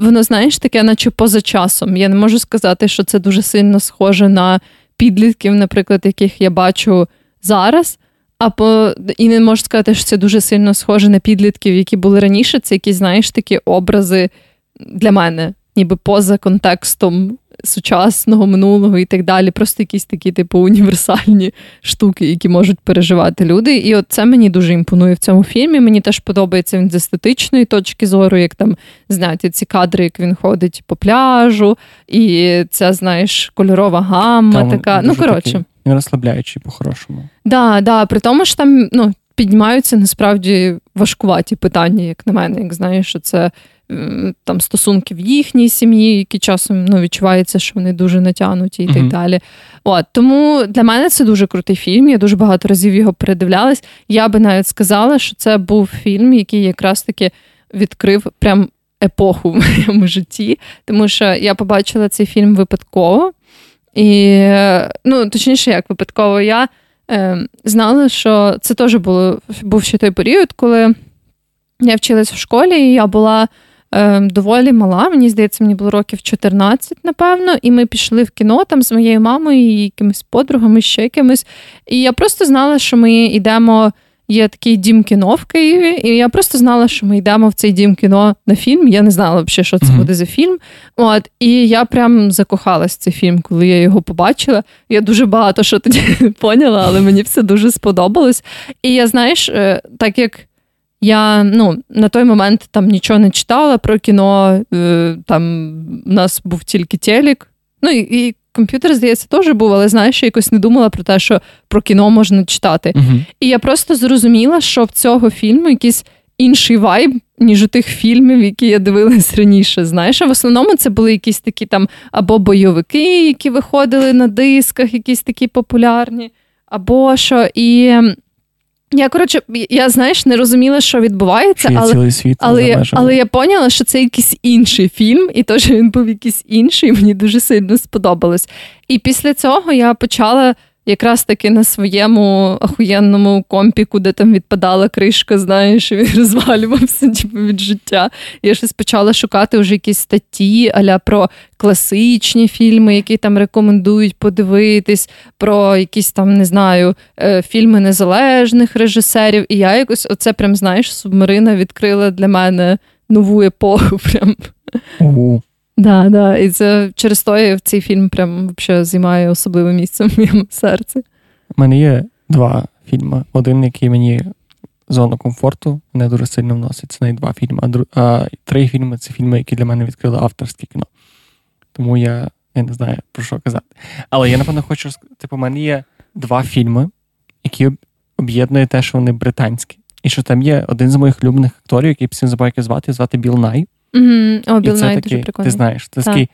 Воно, знаєш, таке, наче поза часом. Я не можу сказати, що це дуже сильно схоже на підлітків, наприклад, яких я бачу зараз. А по і не можу сказати, що це дуже сильно схоже на підлітків, які були раніше. Це якісь, знаєш, такі образи для мене, ніби поза контекстом сучасного минулого і так далі. Просто якісь такі, типу, універсальні штуки, які можуть переживати люди. І от це мені дуже імпонує в цьому фільмі. Мені теж подобається він з естетичної точки зору, як там знаєте, ці кадри, як він ходить по пляжу, і ця, знаєш, кольорова гамма там така. Ну, коротше. Він розслабляючий по-хорошому. Да, да, при тому ж там ну, піднімаються насправді важкуваті питання, як на мене, як знаєш, що це там стосунки в їхній сім'ї, які часом ну, відчувається, що вони дуже натягнуті і mm-hmm. так далі. От Тому для мене це дуже крутий фільм. Я дуже багато разів його передивлялась. Я би навіть сказала, що це був фільм, який якраз таки відкрив прям епоху [laughs] в моєму житті, тому що я побачила цей фільм випадково. І, ну, точніше, як випадково, я е, знала, що це теж було, був ще той період, коли я вчилась в школі, і я була доволі мала. Мені здається, мені було років 14, напевно, і ми пішли в кіно там з моєю мамою і якимись подругами, ще якимись. І я просто знала, що ми йдемо. Є такий дім кіно в Києві, і я просто знала, що ми йдемо в цей дім кіно на фільм. Я не знала взагалі, що це mm-hmm. буде за фільм. От і я прям закохалась в цей фільм, коли я його побачила. Я дуже багато що тоді [laughs] поняла, але мені все дуже сподобалось. І я знаєш, е, так як я ну, на той момент там нічого не читала про кіно. Е, там у нас був тільки телек. Ну і, і комп'ютер, здається, теж був, але знаєш, я якось не думала про те, що про кіно можна читати. uh І я просто зрозуміла, що в цього фільму якийсь інший вайб, ніж у тих фільмів, які я дивилась раніше. Знаєш, а в основному це були якісь такі там або бойовики, які виходили на дисках, якісь такі популярні, або що. І я коротше, я знаєш, не розуміла, що відбувається, що але цілий світ але, я, але я поняла, що це якийсь інший фільм, і то, що він був якийсь інший, мені дуже сильно сподобалось. І після цього я почала якраз таки на своєму ахуєнному компі, куди там відпадала кришка, знаєш, він [laughs] розвалювався типу, від життя. Я щось почала шукати вже якісь статті аля про класичні фільми, які там рекомендують подивитись, про якісь там, не знаю, е, фільми незалежних режисерів. І я якось оце прям, знаєш, субмарина відкрила для мене нову епоху. [laughs] Прям. Ого. Да, да. І це через то цей фільм прям взагалі займає особливе місце в моєму серці. У мене є два фільми. Один, який мені зону комфорту не дуже сильно вносить. Це не два фільми, а, дру... а три фільми це фільми, які для мене відкрили авторське кіно. Тому я я не знаю про що казати. Але я, напевно, хочу типу, у мене є два фільми, які об'єднують те, що вони британські. І що там є один з моїх улюблених акторів, який всім забуває звати, звати Біл Най. О, Біл Най дуже прикольний. Ти знаєш, це такий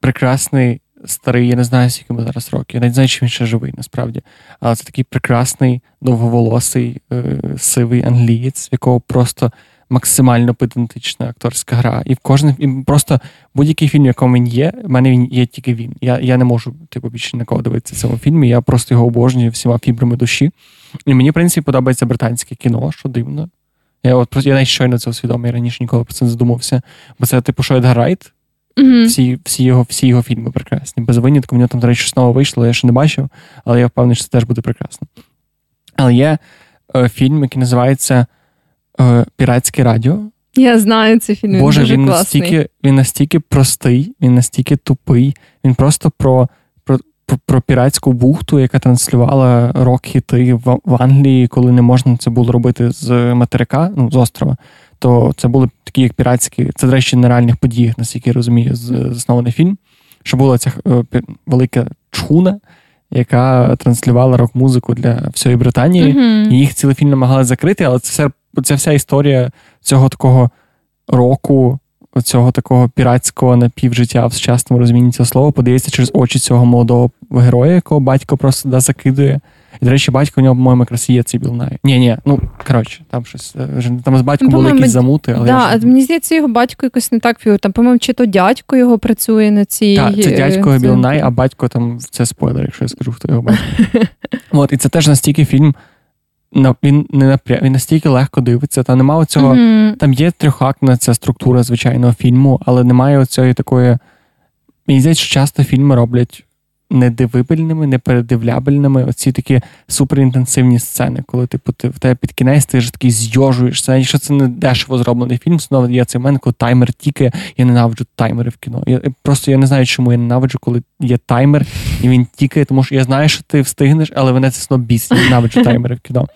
прекрасний старий, я не знаю, скільки йому зараз років. Я не знаю, чи він ще живий, насправді. Але це такий прекрасний, довговолосий, е, сивий англієць, в якого просто максимально педантична акторська гра. І в кожен і просто будь-який фільм, в якому він є, в мене він є тільки він. Я я не можу типу, більше нікого дивитися в цьому фільмі. Я просто його обожнюю всіма фібрами душі. І мені, в принципі, подобається британське кіно, що дивно. Я от я навіть щойно це усвідомив, я раніше ніколи про це не задумався. Бо це, типу, що Едгар Райт, Mm-hmm. Всі всі, його всі його фільми прекрасні. Без винятку, в нього там, до речі, знову вийшло, я ще не бачив, але я впевнений, що це теж буде прекрасно. Але є е, фільм, який називається е, Піратське радіо. Я знаю цей фільм. Боже, він, він класний. настільки він настільки простий, він настільки тупий. Він просто про про, піратську бухту, яка транслювала рок-хіти в, в Англії, коли не можна це було робити з материка, ну, з острова то це були такі, як піратські, це, до речі, на реальних подіях, наскільки я розумію, заснований фільм. Що була ця е, велика чхуна, яка транслювала рок-музику для всієї Британії. Mm-hmm. І їх цілий фільм намагалися закрити, але це все, це вся історія цього такого року, цього такого піратського напівжиття в сучасному розумінні цього слова, подається через очі цього молодого героя, якого батько просто да, закидує. І, до речі, батько у нього, по-моєму, якраз є цей білнай. Ні, ні, ну коротше, там щось е, там з батьком ну, були якісь замути, але да, вже... мені здається, його батько якось не так. Там, по-моєму, чи то дядько його працює на цій. Так, це дядько це... Білнай, а батько там це спойлер, якщо я скажу, хто його батько. [laughs] От, і це теж настільки фільм. Він не напря... він настільки легко дивиться, та немає цього. Mm-hmm. Там є трьохактна ця структура звичайного фільму, але немає оцієї такої. Мені здається, що часто фільми роблять недивибельними, непередивлябельними. Оці такі суперінтенсивні сцени, коли типу, ти в тебе під кінець ти ж такий зйожуєшся. Якщо це не дешево зроблений фільм, знову є цей момент, коли таймер тікає. Я ненавиджу таймери в кіно. Я Просто я не знаю, чому я ненавиджу, коли є таймер і він тікає, тому що я знаю, що ти встигнеш, але мене це сно. Я ненавиджу таймери в кіно.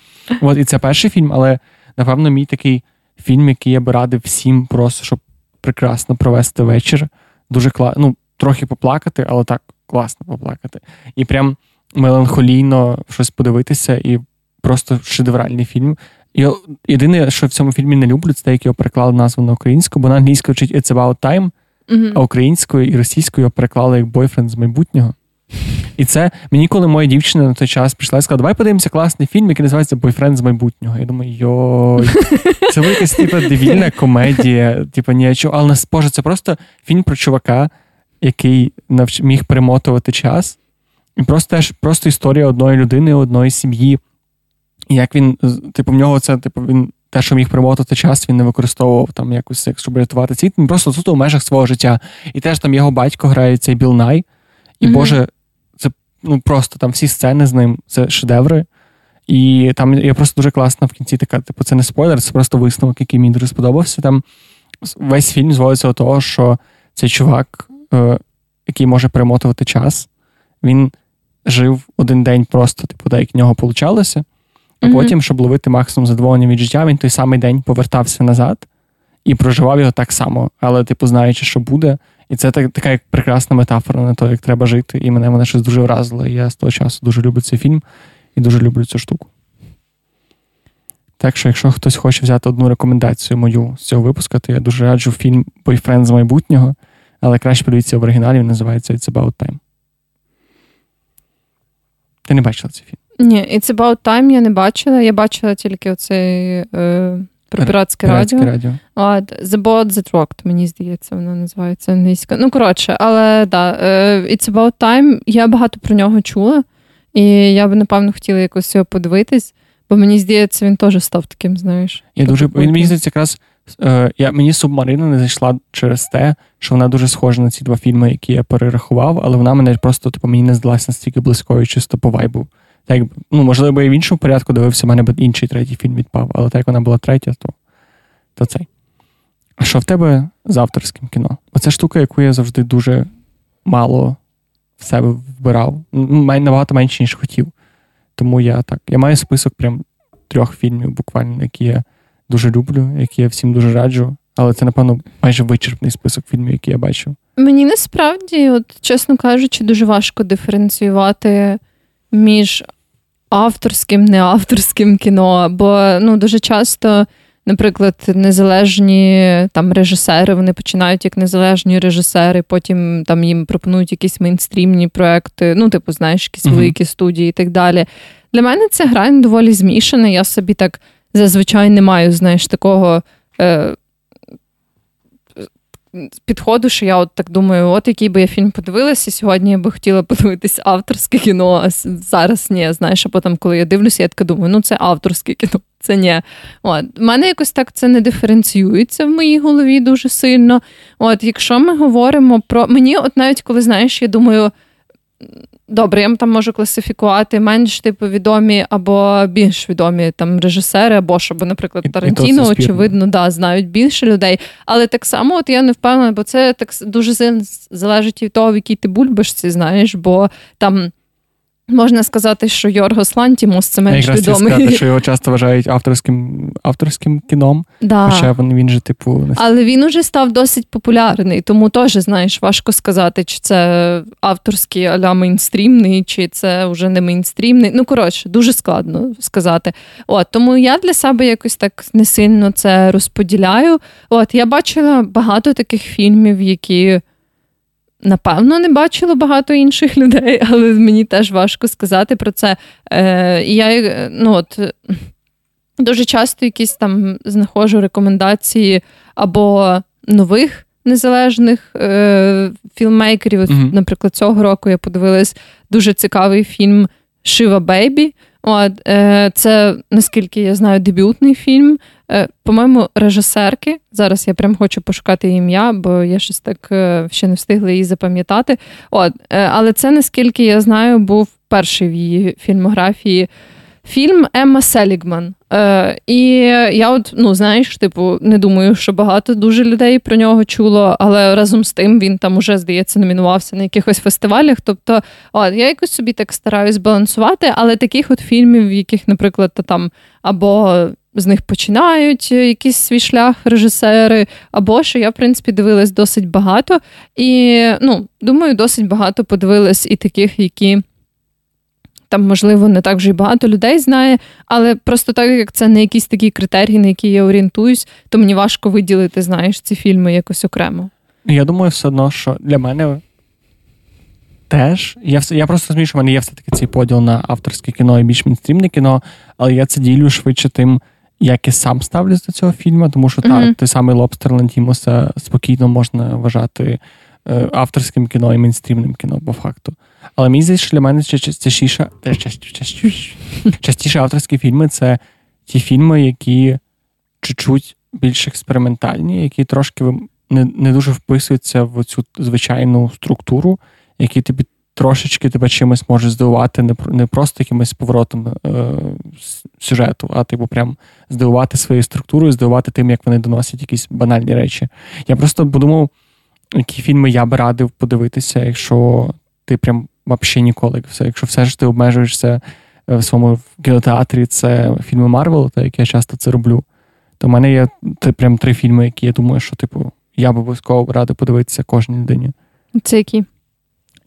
От і це перший фільм, але напевно мій такий фільм, який я би радив всім, просто щоб прекрасно провести вечір. Дуже класно. Ну, трохи поплакати, але так класно поплакати. І прям меланхолійно щось подивитися, і просто шедевральний фільм. І Єдине, що в цьому фільмі не люблю, це те, як його переклали назву на українську, бо на англійську вчить It's About Time, mm-hmm. а українською і російською його переклали як бойфренд з майбутнього. І це мені, коли моя дівчина на той час прийшла і сказала, давай подивимося класний фільм, який називається Бойфренд з майбутнього. Я думаю, йой, це якась типу, дивільна комедія, типу, ніячого. Але Боже, це просто фільм про чувака, який навч... міг перемотувати час. І просто теж просто історія одної людини, одної сім'ї. І як він, типу, в нього це, типу, він те, що міг перемотати час, він не використовував там якось, щоб рятувати світ. Він просто тут у межах свого життя. І теж там його батько грає цей Біл Най. І mm-hmm. Боже, це ну просто там всі сцени з ним, це шедеври. І там є просто дуже класна в кінці така, типу, це не спойлер, це просто висновок, який мені дуже сподобався. Там весь фільм зводиться до того, що цей чувак який може перемотувати час, він жив один день просто, типу, так як в нього получалося, а mm-hmm. потім, щоб ловити максимум задоволення від життя, він той самий день повертався назад і проживав його так само, але, типу, знаючи, що буде. І це так, така як прекрасна метафора на те, як треба жити. І мене мене щось дуже вразило. І я з того часу дуже люблю цей фільм і дуже люблю цю штуку. Так що, якщо хтось хоче взяти одну рекомендацію мою з цього випуску, то я дуже раджу фільм Бойфренд з майбутнього. Але краще подивіться в оригіналі, він називається It's About Time. Ти не бачила цей фільм? Ні, It's About Time я не бачила. Я бачила тільки оцей е, про піратське радіо. радіо. От, The Boat That Rocked, мені здається, воно називається англійська. Ну, коротше, але да, е, It's About Time, я багато про нього чула, і я б, напевно, хотіла якось його подивитись, бо мені здається, він теж став таким, знаєш. Я дуже, Він мені здається, якраз Е, я, Мені Субмарина не зайшла через те, що вона дуже схожа на ці два фільми, які я перерахував, але вона мене просто типу, мені не здалася настільки близькою, чисто по вайбу. Так, ну, Можливо, я в іншому порядку дивився, в мене б інший третій фільм відпав, але так як вона була третя, то то цей. А що в тебе з авторським кіно? Оце штука, яку я завжди дуже мало в себе вбирав. Набагато менше, ніж хотів. Тому я так. Я маю список прям трьох фільмів, буквально, які я дуже люблю, які я всім дуже раджу. Але це, напевно, майже вичерпний список фільмів, які я бачив. Мені насправді, от, чесно кажучи, дуже важко диференціювати між авторським, неавторським кіно. Бо ну, дуже часто, наприклад, незалежні там режисери, вони починають як незалежні режисери, потім там їм пропонують якісь мейнстрімні проекти, ну, типу, знаєш, якісь uh-huh. великі студії і так далі. Для мене це грань доволі змішана. Я собі так зазвичай не маю, знаєш, такого. Е, підходу, що я от так думаю, от який би я фільм подивилася, сьогодні я би хотіла подивитись авторське кіно, а зараз ні. Знаєш, а потім, коли я дивлюся, я така думаю, ну це авторське кіно, [laughs] це ні. От. У мене якось так це не диференціюється в моїй голові дуже сильно. От, Якщо ми говоримо про мені, от навіть коли знаєш, я думаю. Добре, я там можу класифікувати менш типу відомі або більш відомі там режисери, або ж, або, наприклад, Тарантіно, очевидно, да, знають більше людей. Але так само, от я не впевнена, бо це так дуже залежить від того, в якій ти бульбашці, знаєш, бо там Можна сказати, що Йоргос Лантімус це менш Я відомий. сказати, що його часто вважають авторським авторським кіном. Да. Хоча він, він же, типу, Але він уже став досить популярний, тому теж, знаєш, важко сказати, чи це авторський аля мейнстрімний, чи це вже не мейнстрімний. Ну, коротше, дуже складно сказати. От, Тому я для себе якось так не сильно це розподіляю. От, Я бачила багато таких фільмів, які. Напевно, не бачила багато інших [laughs] людей, але мені теж важко сказати про це. Е, я ну от, дуже часто якісь там знаходжу рекомендації або нових незалежних е, фільммейкерів. Mm-hmm. Наприклад, цього року я подивилась дуже цікавий фільм Шива Бейбі. От, е, Це, наскільки я знаю, дебютний фільм. Е, По-моєму, режисерки. Зараз я прям хочу пошукати ім'я, бо я щось так е, ще не встигла її запам'ятати. От, е, Але це, наскільки я знаю, був перший в її фільмографії фільм Емма Селігман. Е, І я, от, ну, знаєш, типу, не думаю, що багато дуже людей про нього чуло, але разом з тим він там уже, здається, номінувався на якихось фестивалях. Тобто, от, я якось собі так стараюсь балансувати, але таких от фільмів, в яких, наприклад, там або. З них починають якийсь свій шлях режисери, або що я, в принципі, дивилась досить багато. І ну, думаю, досить багато подивилась і таких, які там, можливо, не так вже й багато людей знає, але просто так як це не якісь такі критерії, на які я орієнтуюсь, то мені важко виділити, знаєш, ці фільми якось окремо. Я думаю, все одно, що для мене теж. Я все, я просто розумію, що в мене є все-таки цей поділ на авторське кіно і більш мінстрімне кіно, але я це ділю швидше тим, як я сам ставлюсь до цього фільму, тому що mm-hmm. так, той самий Лобстер Лантімуса спокійно можна вважати е, авторським кіно і мейнстрімним кіно, по факту. Але мені здається, що для мене частіше, частіше авторські фільми це ті фільми, які чуть-чуть більш експериментальні, які трошки не не дуже вписуються в цю звичайну структуру, які тобі трошечки тебе чимось може здивувати, не не просто якимось поворотом е, сюжету, а типу прям здивувати своєю структурою, здивувати тим, як вони доносять якісь банальні речі. Я просто подумав, які фільми я би радив подивитися, якщо ти прям взагалі ніколи. Все. Якщо все ж ти обмежуєшся е, в своєму кінотеатрі, це фільми Марвел, так як я часто це роблю, то в мене є прям три фільми, які я думаю, що типу, я б обов'язково радий подивитися кожній людині. Це які?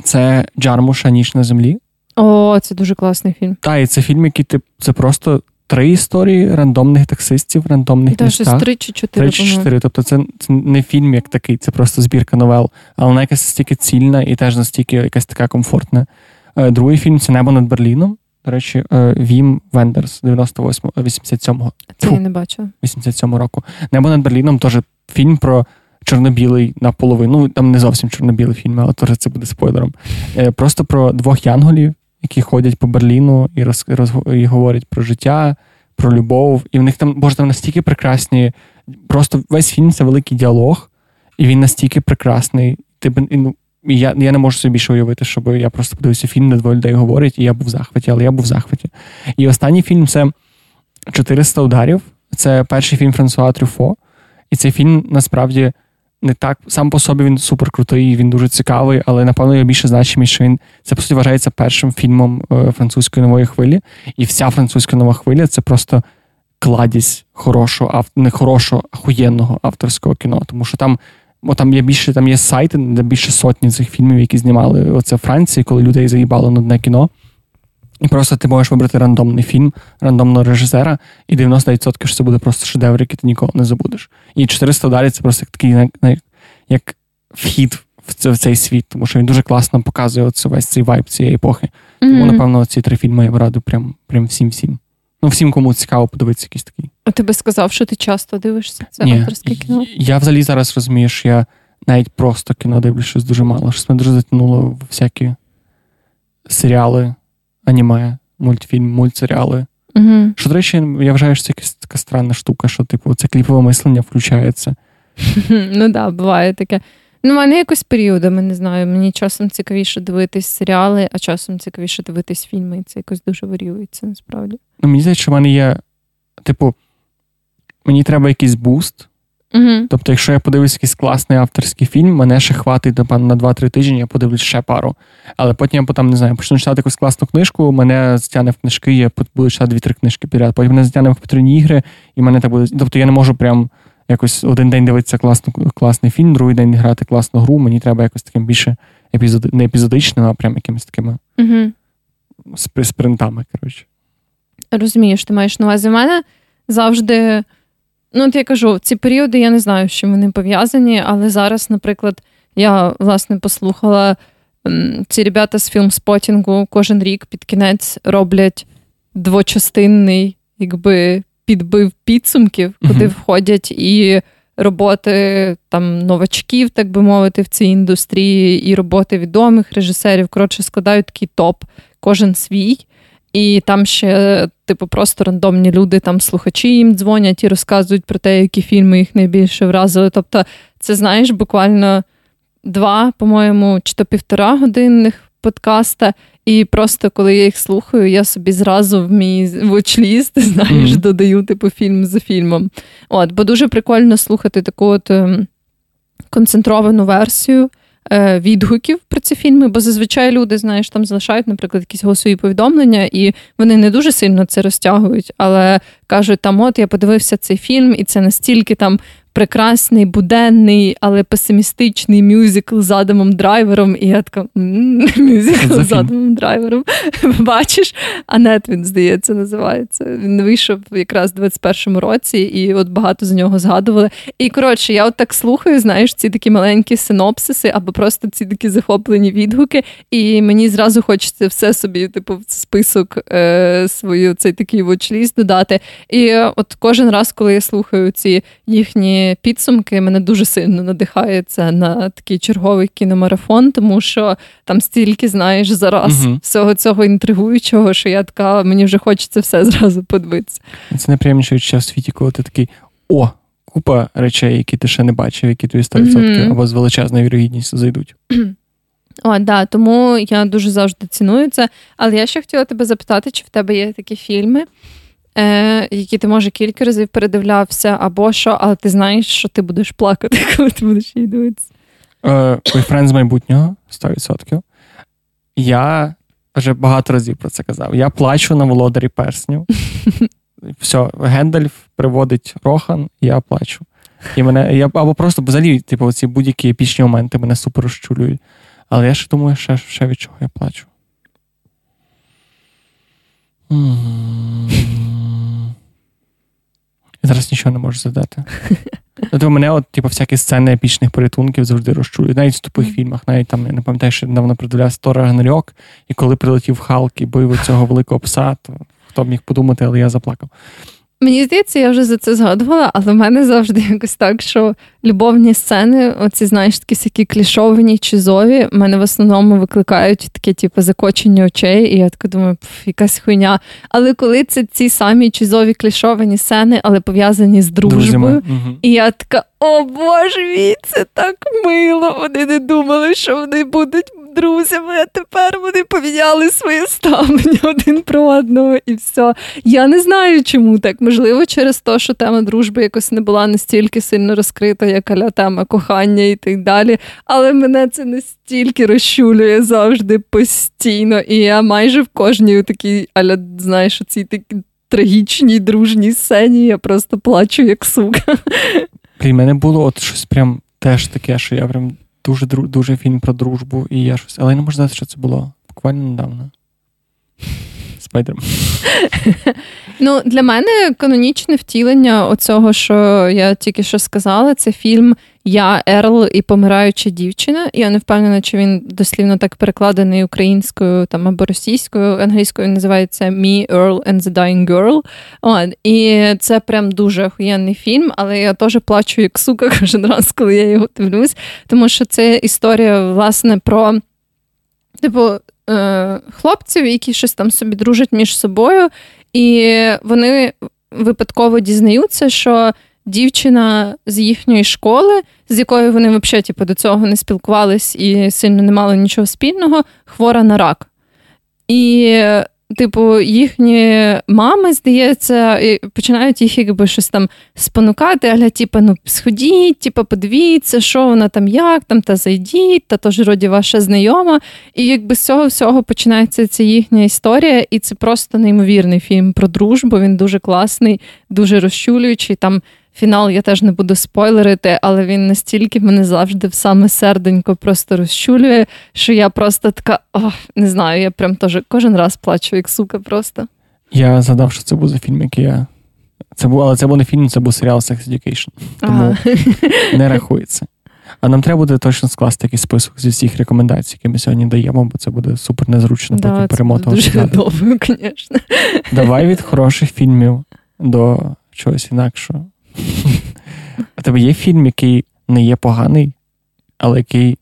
Це Джармуша Ніч на землі. О, це дуже класний фільм. Так, і це фільм, який ти це просто три історії рандомних таксистів, рандомних да, містах. Три чи чотири. Три чи чотири. Тобто це, це не фільм як такий, це просто збірка новел, але вона якась настільки цільна і теж настільки якась така комфортна. Е, другий фільм це Небо над Берліном. До речі, е, Вім Вендерс 98 87-го. Це я не бачу. 87 року. Небо над Берліном теж фільм про чорно-білий наполовину. Ну, там не зовсім чорно-білий фільм, але теж це буде спойлером. Е, просто про двох янголів, які ходять по Берліну і роз, роз, і говорять про життя, про любов. І в них там, боже, там настільки прекрасні. Просто весь фільм це великий діалог, і він настільки прекрасний. Ти ну, я я не можу собі більше уявити, щоб я просто подивився фільм, де двоє людей говорять, і я був в захваті, але я був в захваті. І останній фільм це 400 ударів. Це перший фільм Франсуа Трюфо. І цей фільм насправді не так сам по собі він супер крутий, він дуже цікавий, але напевно є більше значимість, що він це по суті вважається першим фільмом е, французької нової хвилі. І вся французька нова хвиля це просто кладість хорошого, не хорошого, ахуєнного авторського кіно. Тому що там бо там є більше там є сайти, де більше сотні цих фільмів, які знімали оце в Франції, коли людей заїбало на одне кіно. І просто ти можеш вибрати рандомний фільм, рандомного режисера, і 99% що це буде просто шедевр, який ти ніколи не забудеш. І 400 далі це просто як такий як вхід в цей світ, тому що він дуже класно показує оце, весь цей вайб цієї епохи. Тому, mm-hmm. напевно, ці три фільми я б радив прям, прям всім-всім. Ну, всім, кому цікаво подивитися якийсь такий. А ти би сказав, що ти часто дивишся це Ні, авторське кіно? Я взагалі зараз розумію, що я навіть просто кіно дивлюсь щось дуже мало. Щось мене дуже затягнуло в всякі серіали, аніме, мультфільм, мультсеріали. Угу. Що, до речі, я вважаю, що це якась така странна штука, що, типу, це кліпове мислення включається. [laughs] Ну так, да, буває таке. Ну, в мене якось періодами, не знаю. Мені часом цікавіше дивитись серіали, а часом цікавіше дивитись фільми, і це якось дуже варіюється насправді. Ну, Мені здається, що в мене є, типу, мені треба якийсь буст. Угу. Тобто, якщо я подивлюсь якийсь класний авторський фільм, мене ще хватить напевно, на 2-3 тижні, я подивлюсь ще пару. Але потім я потім, не знаю, почну читати якусь класну книжку, мене затягне в книжки, я буду читати 2-3 книжки підряд. Потім мене затягне в комп'ютерні ігри, і мене так буде. Тобто я не можу прям якось один день дивитися класну, класний фільм, другий день грати класну гру. Мені треба якось таким більше епізоди, не епізодичним, а прям якимись такими угу. спринтами. коротше. Розумієш, ти маєш на увазі в мене завжди. Ну, от я кажу, ці періоди я не знаю, що вони пов'язані, але зараз, наприклад, я власне послухала ці ребята з фільмспотінгу кожен рік під кінець роблять двочастинний, якби підбив підсумків, куди uh-huh. входять і роботи там новачків, так би мовити, в цій індустрії, і роботи відомих режисерів. Коротше, складають такий топ, кожен свій. І там ще, типу, просто рандомні люди, там слухачі їм дзвонять і розказують про те, які фільми їх найбільше вразили. Тобто, це знаєш, буквально два, по-моєму, чи то півтора годинних подкаста. І просто коли я їх слухаю, я собі зразу в мій вочліст, [laughs] знаєш, mm-hmm. додаю типу фільм за фільмом. От, бо дуже прикольно слухати таку от ем, концентровану версію. Е, відгуків про ці фільми, бо зазвичай люди, знаєш, там залишають, наприклад, якісь голосові повідомлення, і вони не дуже сильно це розтягують, але кажуть, там, от я подивився цей фільм, і це настільки там прекрасний, буденний, але песимістичний мюзикл з Адамом Драйвером. І я така [laughs] мюзикл з Адамом Драйвером. [laughs] Бачиш, Анет він, здається, називається. Він вийшов якраз у 21-му році, і от багато за нього згадували. І коротше, я от так слухаю, знаєш, ці такі маленькі синопсиси, або просто ці такі захоплені відгуки. І мені зразу хочеться все собі, типу, в список е, свою цей такий вочліст додати. І от кожен раз, коли я слухаю ці їхні підсумки мене дуже сильно надихається на такий черговий кіномарафон, тому що там стільки знаєш зараз угу. всього цього інтригуючого, що я така, мені вже хочеться все [laughs] зразу подивитися. Це найприємніше відчуття в світі, коли ти такий о. Купа речей, які ти ще не бачив, які тобі 100% mm-hmm. або з величезною вірогідністю зайдуть. [clears throat] О, да, Тому я дуже завжди ціную це. Але я ще хотіла тебе запитати, чи в тебе є такі фільми, е, які ти може кілька разів передивлявся, або що, але ти знаєш, що ти будеш плакати, [laughs] коли ти будеш її дивитися. Бойфренд з майбутнього 100%. Я вже багато разів про це казав. Я плачу на володарі перснів. [laughs] Все, Гендальф приводить Рохан, я плачу. І мене, я, Або просто взагалі, типу, ці будь-які епічні моменти мене супер розчулюють. Але я ще думаю, ще, ще від чого я плачу. Я зараз нічого не можу задати. Тобто мене, от, типу, всякі сцени епічних порятунків завжди розчулюють. Навіть в тупих фільмах, навіть там, я не пам'ятаю, що недавно придивлявся Тора Рагнарьок, і коли прилетів Халк і бив цього великого пса, то хто б міг подумати, але я заплакав. Мені здається, я вже за це згадувала, але в мене завжди якось так, що любовні сцени, оці, знаєш, такі всякі клішовані чи зові, мене в основному викликають таке, типу, закочення очей, і я така думаю, пф, якась хуйня. Але коли це ці самі чизові клішовані сцени, але пов'язані з дружбою, угу. і я така, о боже мій, це так мило. Вони не думали, що вони будуть друзями, а тепер вони поміняли своє ставлення [laughs] один про одного і все. Я не знаю, чому так. Можливо, через те, що тема дружби якось не була настільки сильно розкрита, як аля тема кохання і так далі. Але мене це настільки розчулює завжди постійно. І я майже в кожній такій, аля, знаєш, цій такій трагічній дружній сцені я просто плачу, як сука. Для мене було от щось прям теж таке, що я прям дуже дуже фільм про дружбу, і я щось. Але я не можу знати, що це було буквально недавно. [laughs] Спайдер. Ну, для мене канонічне втілення оцього, що я тільки що сказала, це фільм Я Ерл і помираюча дівчина. Я не впевнена, чи він дослівно так перекладений українською там або російською, англійською називається Me, Earl and the Dying Girl. От, І це прям дуже охуєнний фільм, але я теж плачу як сука [laughs] кожен раз, коли я його дивлюсь, тому що це історія, власне, про. Типу, е, хлопців, які щось там собі дружать між собою, і вони випадково дізнаються, що дівчина з їхньої школи, з якою вони взагалі типу, до цього не спілкувались і сильно не мали нічого спільного, хвора на рак. І типу, їхні мами, здається, починають їх якби щось там спонукати, але типу, ну сходіть, типу, подивіться, що вона там, як там, та зайдіть, та то роді ваша знайома. І якби з цього всього починається ця їхня історія, і це просто неймовірний фільм про дружбу. Він дуже класний, дуже розчулюючий. Там Фінал я теж не буду спойлерити, але він настільки мене завжди в саме серденько просто розчулює, що я просто така, ох, не знаю, я прям теж кожен раз плачу, як сука, просто. Я згадав, що це був за фільм, який я. Це був, але це був не фільм, це був серіал Sex Education. Тому ага. [laughs] не рахується. А нам треба буде точно скласти якийсь список зі всіх рекомендацій, які ми сьогодні даємо, бо це буде супер незручно да, потім перемотувати. Дуже довго, [laughs] звісно. Давай від хороших фільмів до чогось інакшого. [laughs] У тебе є фільм, який не є поганий, але який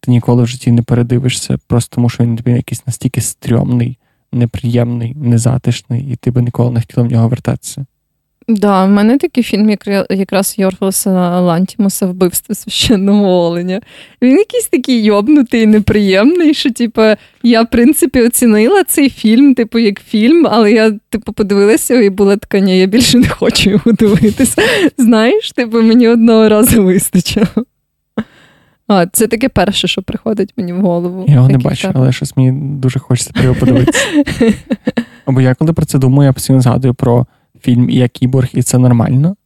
ти ніколи в житті не передивишся, просто тому що він тобі якийсь настільки стрьомний, неприємний, незатишний, і ти би ніколи не хотіла в нього вертатися. Да, в мене такий фільм, якраз Йорфлеса Лантімуса вбивство священного оленя. Він якийсь такий йобнутий, неприємний, що, типу, я, в принципі, оцінила цей фільм, типу, як фільм, але я, типу, подивилася і була така, ні, я більше не хочу його дивитися. Знаєш, типу, мені одного разу вистачило. А, Це таке перше, що приходить мені в голову. Я його не бачу, але щось мені дуже хочеться про його подивитися. [laughs] Або я коли про це думаю, я постійно згадую про фільм Я кіборг, і це нормально.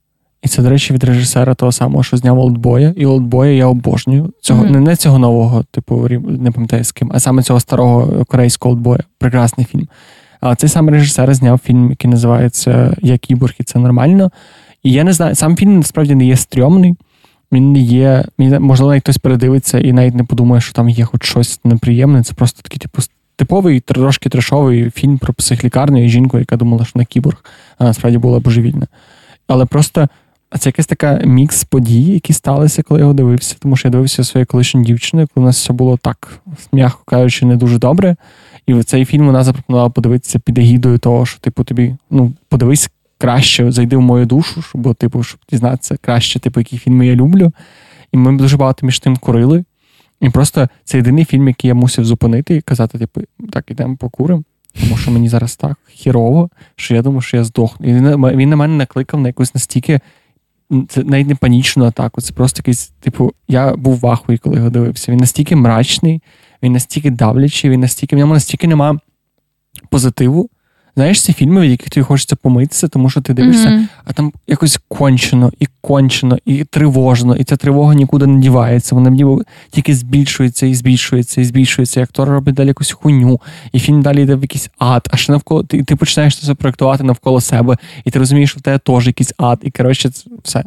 І це, до речі, від режисера того самого, що зняв Олдбоя. І Олдбоя я обожнюю. Цього mm-hmm. не, не цього нового, типу, не пам'ятаю з ким, а саме цього старого корейського Олдбоя. Прекрасний фільм. А цей самий режисер зняв фільм, який називається Я кіборг, і це нормально. І я не знаю, сам фільм насправді не є стрьомний. Він не є, можливо, навіть хтось передивиться і навіть не подумає, що там є хоч щось неприємне. Це просто такий, типу, типовий трошки трешовий фільм про психлікарню і жінку, яка думала, що на кіборг, а насправді була божевільна. Але просто це якась така мікс подій, які сталися, коли я його дивився, тому що я дивився своєю колишньою дівчиною, коли у нас все було так, м'яко кажучи, не дуже добре. І в цей фільм вона запропонувала подивитися під егідою того, що, типу, тобі ну, подивись краще, зайди в мою душу, щоб, типу, щоб дізнатися краще, типу, які фільми я люблю. І ми дуже багато між тим курили. І просто це єдиний фільм, який я мусив зупинити і казати, типу, так, ідемо покуримо, тому що мені зараз так хірово, що я думаю, що я здохну. І він, на мене накликав на якусь настільки. Це навіть не панічну атаку, це просто якийсь, типу, я був в ахуї, коли його дивився. Він настільки мрачний, він настільки давлячий, він настільки, в ньому настільки нема позитиву, Знаєш, ці фільми, в яких тобі хочеться помитися, тому що ти дивишся, mm-hmm. а там якось кончено, і кончено, і тривожно, і ця тривога нікуди не дівається. Вона ніби тільки збільшується і збільшується, і збільшується. І актор робить далі якусь хуйню, і фільм далі йде в якийсь ад. А ще навколо ти ти починаєш це проєктувати навколо себе, і ти розумієш, що в тебе теж якийсь ад. І коротше, це все.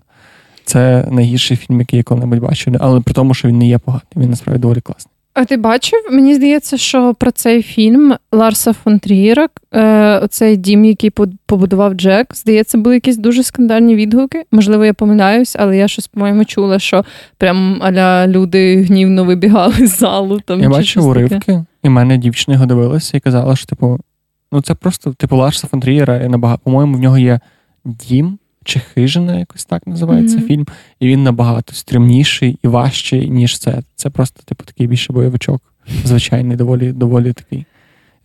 Це найгірший фільм, який я коли-небудь бачив, але при тому, що він не є поганий. Він насправді доволі класний. А ти бачив? Мені здається, що про цей фільм Ларса фон Трієра, е, оцей дім, який побудував Джек, здається, були якісь дуже скандальні відгуки. Можливо, я помиляюсь, але я щось, по-моєму, чула, що прям аля люди гнівно вибігали з залу. Там, Я бачив уривки, і в мене дівчина його дивилася і казала, що типу, ну це просто типу Ларса фон Трієра, і набагато, по-моєму, в нього є дім чи хижина, якось так називається mm-hmm. фільм, і він набагато стрімніший і важчий, ніж це. Це просто, типу, такий більше бойовичок. Звичайний, доволі доволі такий.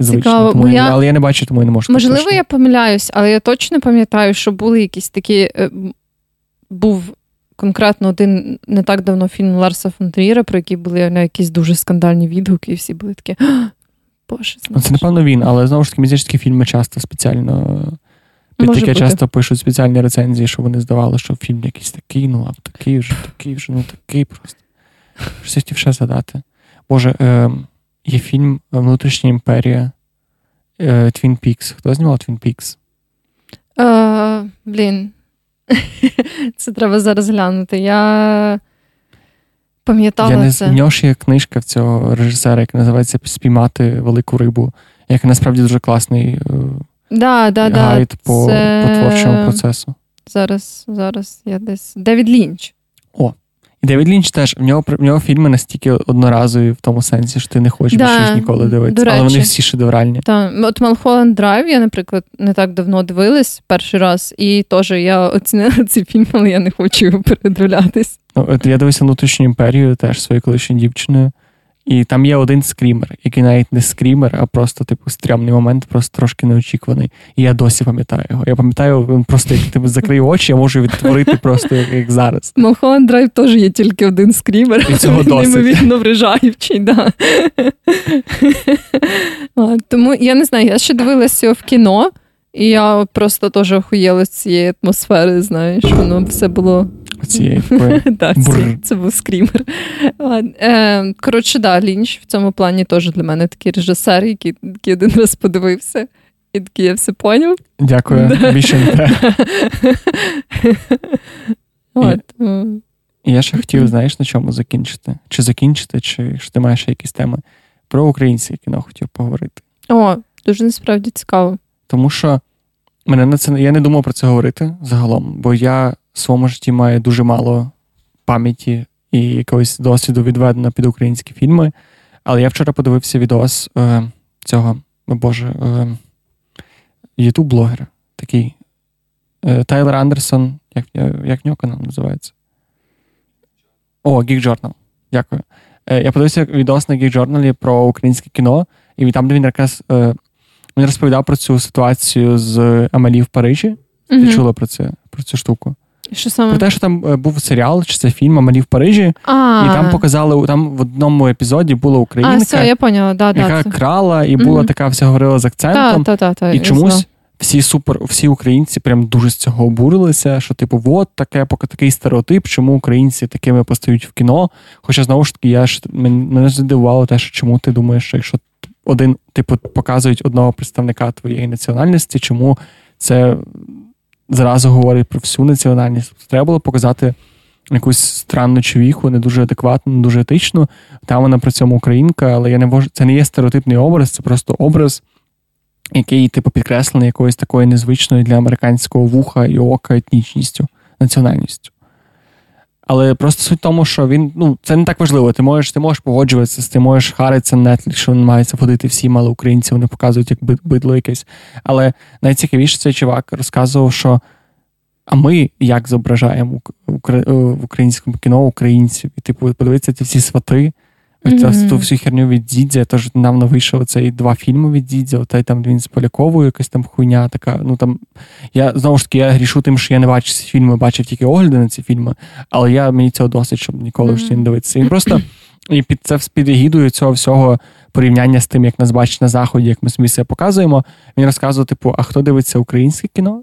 Цікаво, тому я... Але я не бачу, тому я не можу. Можливо, точно. я помиляюсь, але я точно пам'ятаю, що були якісь такі. Е, був конкретно один не так давно фільм Ларса фон Трієра, про який були якісь дуже скандальні відгуки, і всі були такі. Боже, знаєш. Це, напевно, він, але знову ж таки, мізичні фільми часто спеціально бути. часто пишуть спеціальні рецензії, що вони здавали, що фільм якийсь такий, ну а такий вже, такий вже, ну такий просто. Щось хотів ще задати. Боже, е, є фільм Внутрішня імперія, Twin Peaks. Хто знімав Twin Peaks? Е, Блін. [laughs] Це треба зараз глянути. Я пам'ятала Я не це. В нього ж є книжка в цього режисера, яка називається Спіймати велику рибу, яка насправді дуже класний Да, да, да. гайд по, це... по творчому процесу. Зараз, зараз я десь. Девід Лінч. І Девід Лінч теж в нього в нього фільми настільки одноразові в тому сенсі, що ти не хочеш Да, більше ніколи дивитися. Але вони всі шедевральні. Та, от Малхолланд Драйв, я, наприклад, не так давно дивилась перший раз, і теж я оцінила [laughs] цей фільм, але я не хочу його передивлятись. Ну, от я дивився внутрішню імперію теж своєю колишньою дівчиною. І там є один скрімер, який навіть не скрімер, а просто, типу, стрьомний момент, просто трошки неочікуваний. І я досі пам'ятаю його. Я пам'ятаю, він просто як типу, закрию очі, я можу відтворити просто як, як зараз. Малхолланд Драйв теж є тільки один скрімер, І цього він досить. неймовірно вражаючий. Да. Тому я не знаю, я ще дивилася його в кіно, і я просто теж охуєла з цієї атмосфери, знаєш, воно все було Цієї такої. [laughs] Так, це, був скрімер. Е, коротше, да, Лінч в цьому плані теж для мене такий режисер, який, один раз подивився, і такий я все поняв. Дякую. Більше не треба. [laughs] Я ще хотів, знаєш, на чому закінчити? Чи закінчити, чи що ти маєш якісь теми? Про українське кіно хотів поговорити. О, дуже насправді цікаво. Тому що мене на це я не думав про це говорити загалом, бо я в своєму житті маю дуже мало пам'яті і якогось досвіду відведено під українські фільми. Але я вчора подивився відос е, цього, о Боже, е, ютуб-блогера, такий е, Тайлер Андерсон, як, як в нього канал називається? О, Geek Journal. Дякую. Е, я подивився відос на Geek Journal про українське кіно, і там, де він якраз е, він розповідав про цю ситуацію з Амалі в Парижі. Ти Мгм. чула про це, про цю штуку? Що саме? Про те, що там е, був серіал, чи це фільм Амалі в Парижі, а, і там показали, там в одному епізоді була а, все, я поняла, да, да, яка це. крала і була Мгм. така вся говорила з акцентом. Та, та, та, та, і чомусь знала. всі супер, всі українці прям дуже з цього обурилися, що, типу, от таке, поки такий стереотип, чому українці такими постають в кіно. Хоча знову ж таки, я ж мене здивувало те, що чому ти думаєш, що якщо один, типу, показують одного представника твоєї національності, чому це зразу говорить про всю національність? Треба було показати якусь странну човіху, не дуже адекватну, не дуже етичну. Там вона при цьому українка, але я не можу. Це не є стереотипний образ, це просто образ який, типу, підкреслений якоюсь такою незвичною для американського вуха і ока етнічністю, національністю. Але просто суть в тому, що він, ну, це не так важливо. Ти можеш, ти можеш погоджуватися ти можеш харитися на Netflix, що він мається ходити всі але українці вони показують як бидло якесь. Але найцікавіше цей чувак розказував, що а ми як зображаємо е, в українському кіно українців. І, типу, подивитися ці всі свати, Оця Мгм. ту всю херню від Дідзя, теж недавно вийшов цей два фільми від Дідзя, та й там він з Поляковою, якась там хуйня така. Ну там я знову ж таки я грішу тим, що я не бачив ці фільми, бачив тільки огляди на ці фільми, але я мені цього досить, щоб ніколи в житті не дивитися. Він просто і під це під егідою цього всього порівняння з тим, як нас бачать на заході, як ми собі себе показуємо. Він розказував, типу, а хто дивиться українське кіно?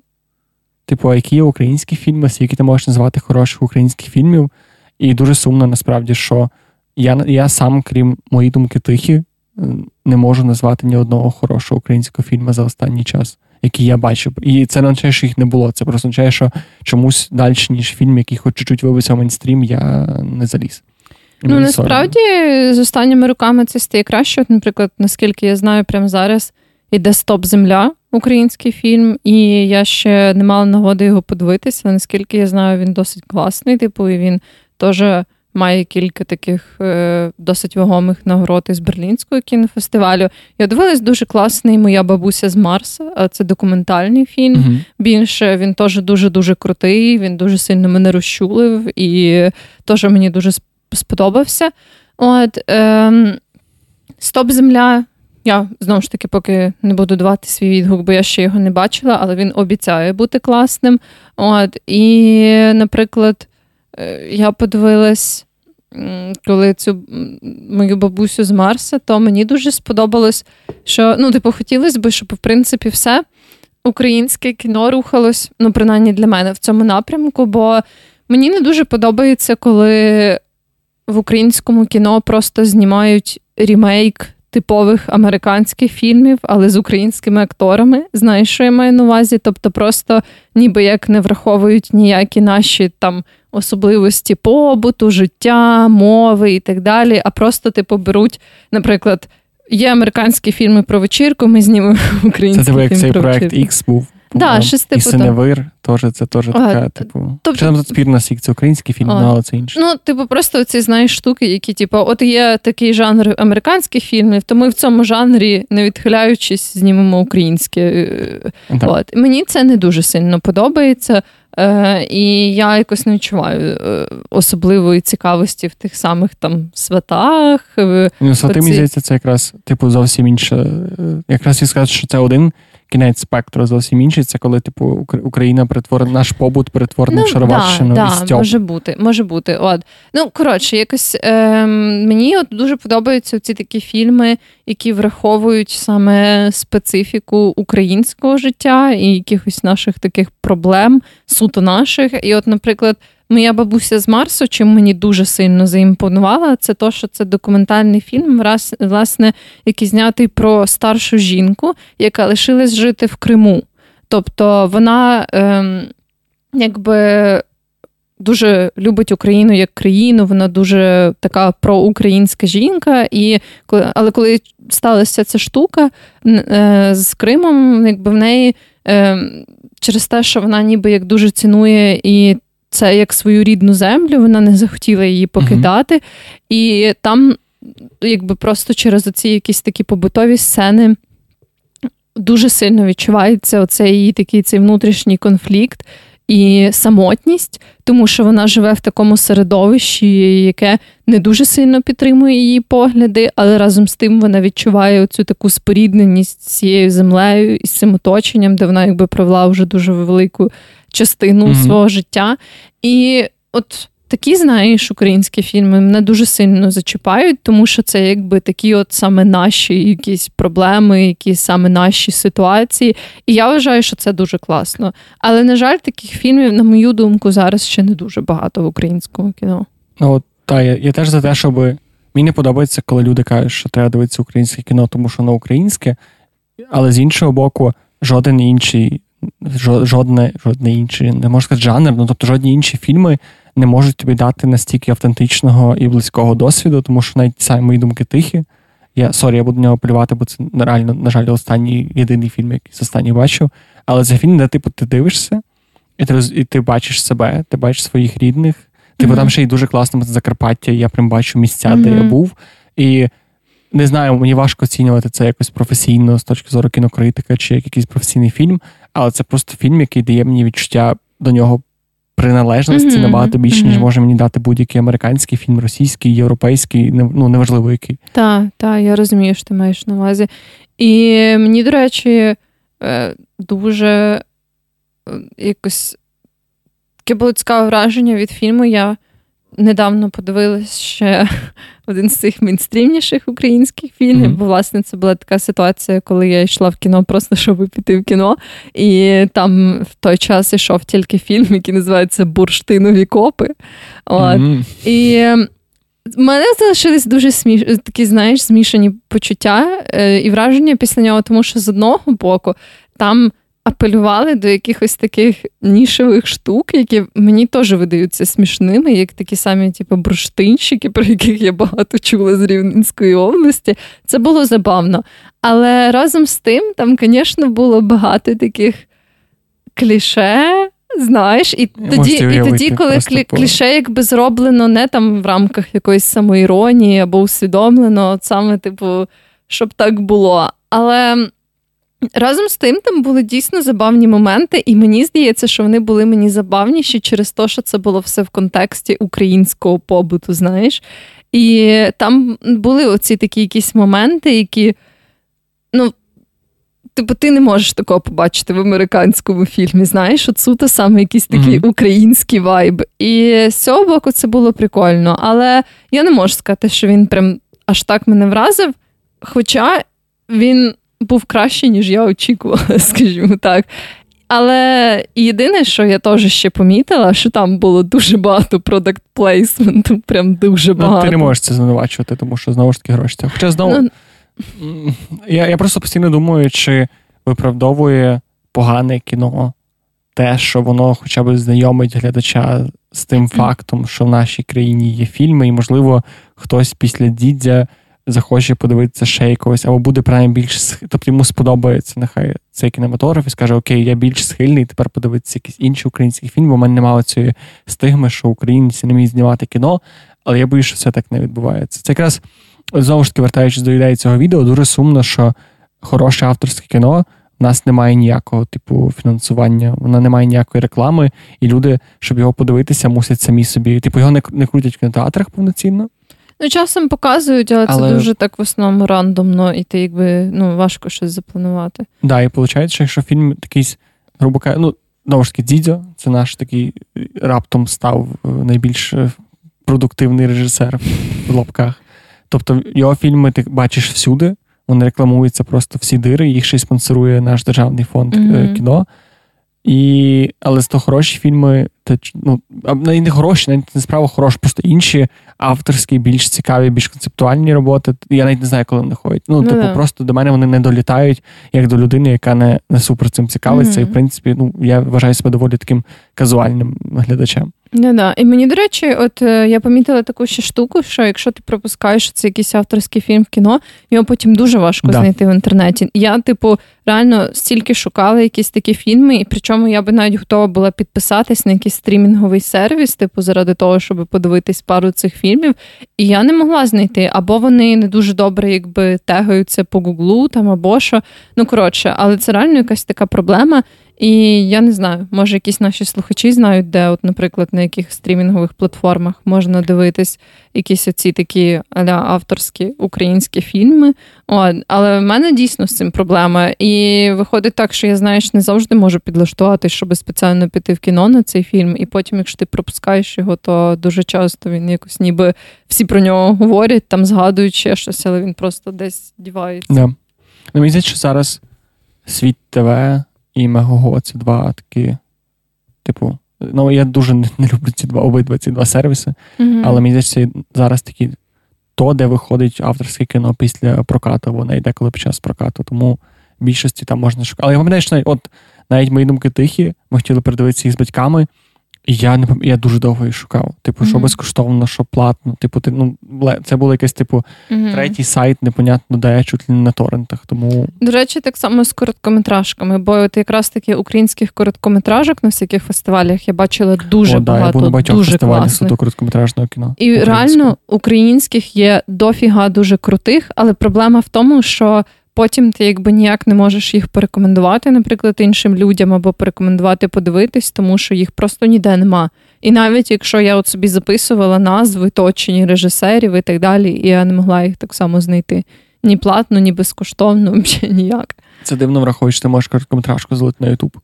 Типу, а які є українські фільми, скільки ти можеш назвати хороших українських фільмів? І дуже сумно насправді, що я, я сам, крім моєї думки тихі, е, не можу назвати ні одного хорошого українського фільму за останній час, який я бачив. І це не означає, що їх не було. Це просто означає, що чомусь далі, ніж фільм, який хоч чуть-чуть вибився в мейнстрім, я не заліз. І Ну, насправді, з останніми роками це стає краще. От, наприклад, наскільки я знаю, прямо зараз іде Стоп Земля, український фільм, і я ще не мала нагоди його подивитися. Наскільки я знаю, він досить класний. Типу, і він теж має кілька таких е, досить вагомих нагород із Берлінського кінофестивалю. Я дивилась дуже класний Моя бабуся з Марса. Це документальний фільм. Мгм. Більше він теж дуже дуже крутий. Він дуже сильно мене розчулив і теж мені дуже сподобався. От ем, Стоп Земля. Я знову ж таки поки не буду давати свій відгук, бо я ще його не бачила, але він обіцяє бути класним. От, і, наприклад, е, я подивилась, коли цю мою бабусю з Марса, то мені дуже сподобалось, що ну, типу, хотілося б, щоб в принципі все українське кіно рухалось, ну, принаймні для мене в цьому напрямку, бо мені не дуже подобається, коли в українському кіно просто знімають рімейк типових американських фільмів, але з українськими акторами. Знаєш, що я маю на увазі? Тобто, просто ніби як не враховують ніякі наші там особливості побуту, життя, мови і так далі. А просто, типу, беруть, наприклад, є американські фільми про вечірку, ми знімемо [laughs] український Це тебе як цей про проект. X був. Да, щось типу того. Синевир, теж це теж така, типу. тобто- Що там тут спірна сік, це український фільм, ну, але це інше. Ну, типу, просто ці знаєш штуки, які, типу, от є такий жанр американських фільмів, то ми в цьому жанрі, не відхиляючись, знімемо українське. Е, От. Мені це не дуже сильно подобається. Е, і я якось не відчуваю е, особливої цікавості в тих самих там святах. Ну, свати, мені здається, це якраз, типу, зовсім інше. Е, Якраз і сказати, що це один кінець спектру, зовсім інший. Це коли, типу, Ук- Україна перетворена, наш побут перетворений в Шароварщину Ну, да, і да, може бути, може бути. От. Ну, коротше, якось ем, мені от дуже подобаються ці такі фільми, які враховують саме специфіку українського життя і якихось наших таких проблем, суто наших. І, от, наприклад, моя бабуся з Марсу, чим мені дуже сильно заімпонувала, це то, що це документальний фільм, власне, який знятий про старшу жінку, яка лишилась жити в Криму. Тобто вона ем, якби дуже любить Україну як країну, вона дуже така проукраїнська жінка. І, але коли сталася ця штука е, з Кримом, якби в неї е, через те, що вона ніби як дуже цінує і це як свою рідну землю, вона не захотіла її покидати. І там, якби просто через оці якісь такі побутові сцени. Дуже сильно відчувається оцей її такий цей внутрішній конфлікт і самотність, тому що вона живе в такому середовищі, яке не дуже сильно підтримує її погляди, але разом з тим вона відчуває цю таку спорідненість з цією землею і з цим оточенням, де вона якби провела вже дуже велику частину Мгм. свого життя. І от такі, знаєш, українські фільми мене дуже сильно зачіпають, тому що це якби такі от саме наші якісь проблеми, якісь саме наші ситуації. І я вважаю, що це дуже класно. Але, на жаль, таких фільмів, на мою думку, зараз ще не дуже багато в українському кіно. Ну, та, я, я теж за те, щоб. Мені не подобається, коли люди кажуть, що треба дивитися українське кіно, тому що воно українське, але з іншого боку, жоден інший, жодне, жодне інший, не можна сказати жанр, ну тобто жодні інші фільми не можуть тобі дати настільки автентичного і близького досвіду, тому що навіть самі мої думки тихі. Я sorry, я буду на нього полювати, бо це реально, на жаль, останній єдиний фільм, який з останніх бачив. Але це фільм, де типу, ти дивишся, і ти, і ти бачиш себе, ти бачиш своїх рідних. Типу, Мгм. там ще й дуже класно Закарпаття, я прям бачу місця, де я був. І не знаю, мені важко оцінювати це якось професійно з точки зору кінокритика чи як якийсь професійний фільм, але це просто фільм, який дає мені відчуття до нього приналежності Мгм, набагато більше, ніж може мені дати будь-який американський фільм, російський, європейський, ну неважливо який. Так, так, я розумію, що ти маєш на увазі. І мені, до речі, е, дуже е, якось таке було цікаве враження від фільму. Я недавно подивилась ще [laughs] один з цих мейнстрімніших українських фільмів, Мгм. бо, власне, це була така ситуація, коли я йшла в кіно просто [laughs] щоб піти в кіно. І там в той час йшов тільки фільм, який називається Бурштинові копи. От. Мгм. І в мене залишились дуже сміш... такі, знаєш, змішані почуття е, і враження після нього, тому що з одного боку там апелювали до якихось таких нішевих штук, які мені теж видаються смішними, як такі самі, типу, бурштинщики, про яких я багато чула з Рівненської області. Це було забавно. Але разом з тим, там, звісно, було багато таких кліше. Знаєш, і тоді, і тоді, коли клі, кліше якби зроблено не там в рамках якоїсь самоіронії або усвідомлено, от саме, типу, щоб так було. Але разом з тим там були дійсно забавні моменти, і мені здається, що вони були мені забавніші через те, що це було все в контексті українського побуту, знаєш. І там були оці такі якісь моменти, які, ну, типу, ти не можеш такого побачити в американському фільмі, знаєш, от суто саме якийсь такий Мгм. український вайб. І з цього боку це було прикольно. Але я не можу сказати, що він прям аж так мене вразив. Хоча він був кращий, ніж я очікувала, [laughs] скажімо так. Але єдине, що я теж ще помітила, що там було дуже багато продакт плейсменту, [laughs] прям дуже багато. Ну, ти не можеш це звинувачувати, тому що знову ж таки гроші. Хоча знову Ну, Я я просто постійно думаю, чи виправдовує погане кіно те, що воно хоча б знайомить глядача з тим фактом, що в нашій країні є фільми, і, можливо, хтось після дідя захоче подивитися ще якогось, або буде принаймні більш тобто йому сподобається нехай цей кінематограф і скаже: Окей, я більш схильний тепер подивитися якийсь інший український фільм, бо в мене немає цієї стигми, що українці не вміють знімати кіно, але я боюсь, що це так не відбувається. Це якраз знову ж таки вертаючись до ідеї цього відео, дуже сумно, що хороше авторське кіно. У нас немає ніякого типу фінансування, вона не має ніякої реклами, і люди, щоб його подивитися, мусять самі собі. Типу, його не не крутять в кінотеатрах повноцінно. Ну, часом показують, але, але це дуже так в основному рандомно, і ти якби ну, важко щось запланувати. Так, да, і виходить, що якщо фільм такий, грубо кажучи, ну, знову ж таки, Дідьо, це наш такий раптом став е, найбільш е, продуктивний режисер в лапках. Тобто його фільми ти бачиш всюди, вони рекламуються просто всі дири, їх ще й спонсорує наш державний фонд mm-hmm. кіно. І, Але з то хороші фільми, та, ну, навіть не хороші, навіть не справа хороші, просто інші авторські, більш цікаві, більш концептуальні роботи. Я навіть не знаю, коли вони ходять. Ну, ну типу, да. просто до мене вони не долітають, як до людини, яка не не супер цим цікавиться. Mm-hmm. І в принципі, ну, я вважаю себе доволі таким казуальним глядачем. Не, да. І мені, до речі, от е, я помітила таку ще штуку, що якщо ти пропускаєш це якийсь авторський фільм в кіно, його потім дуже важко да. знайти в інтернеті. Я, типу, реально стільки шукала якісь такі фільми, і причому я би навіть готова була підписатись на якийсь стрімінговий сервіс, типу, заради того, щоб подивитись пару цих фільмів. І я не могла знайти, або вони не дуже добре, якби тегаються по гуглу там, або що. Ну коротше, але це реально якась така проблема. І я не знаю, може якісь наші слухачі знають, де, от, наприклад, на яких стрімінгових платформах можна дивитись якісь оці такі аля авторські українські фільми. От, Але в мене дійсно з цим проблема. І виходить так, що я знаєш, не завжди можу підлаштувати, щоб спеціально піти в кіно на цей фільм. І потім, якщо ти пропускаєш його, то дуже часто він якось ніби всі про нього говорять, там згадують ще щось, але він просто десь дівається. Да. Ну, Мені здається, що зараз світ ТВ і Мегого це два такі, типу, ну я дуже не, люблю ці два обидва ці два сервіси, mm-hmm. але мені здається, зараз такі то, де виходить авторське кіно після прокату, воно йде коли під час прокату. Тому в більшості там можна шукати. Але я пам'ятаю, що от навіть мої думки тихі, ми хотіли передивитися їх з батьками. Я не я дуже довго її шукав. Типу, що mm-hmm. безкоштовно, що платно. Типу, ти, ну, це було якийсь, типу, mm-hmm. третій сайт, непонятно, де чуть ли не на торрентах. Тому... До речі, так само з короткометражками, бо от якраз таки українських короткометражок на всяких фестивалях я бачила дуже О, багато. Да, я був дуже фестивалів суто короткометражного кіно. І реально українських є дофіга дуже крутих, але проблема в тому, що Потім ти якби ніяк не можеш їх порекомендувати, наприклад, іншим людям або порекомендувати подивитись, тому що їх просто ніде нема. І навіть якщо я от собі записувала назви, точені режисерів і так далі, і я не могла їх так само знайти ні платно, ні безкоштовно, [laughs] взагалі ніяк. Це дивно враховуєш, ти можеш короткометражку залити на Ютуб.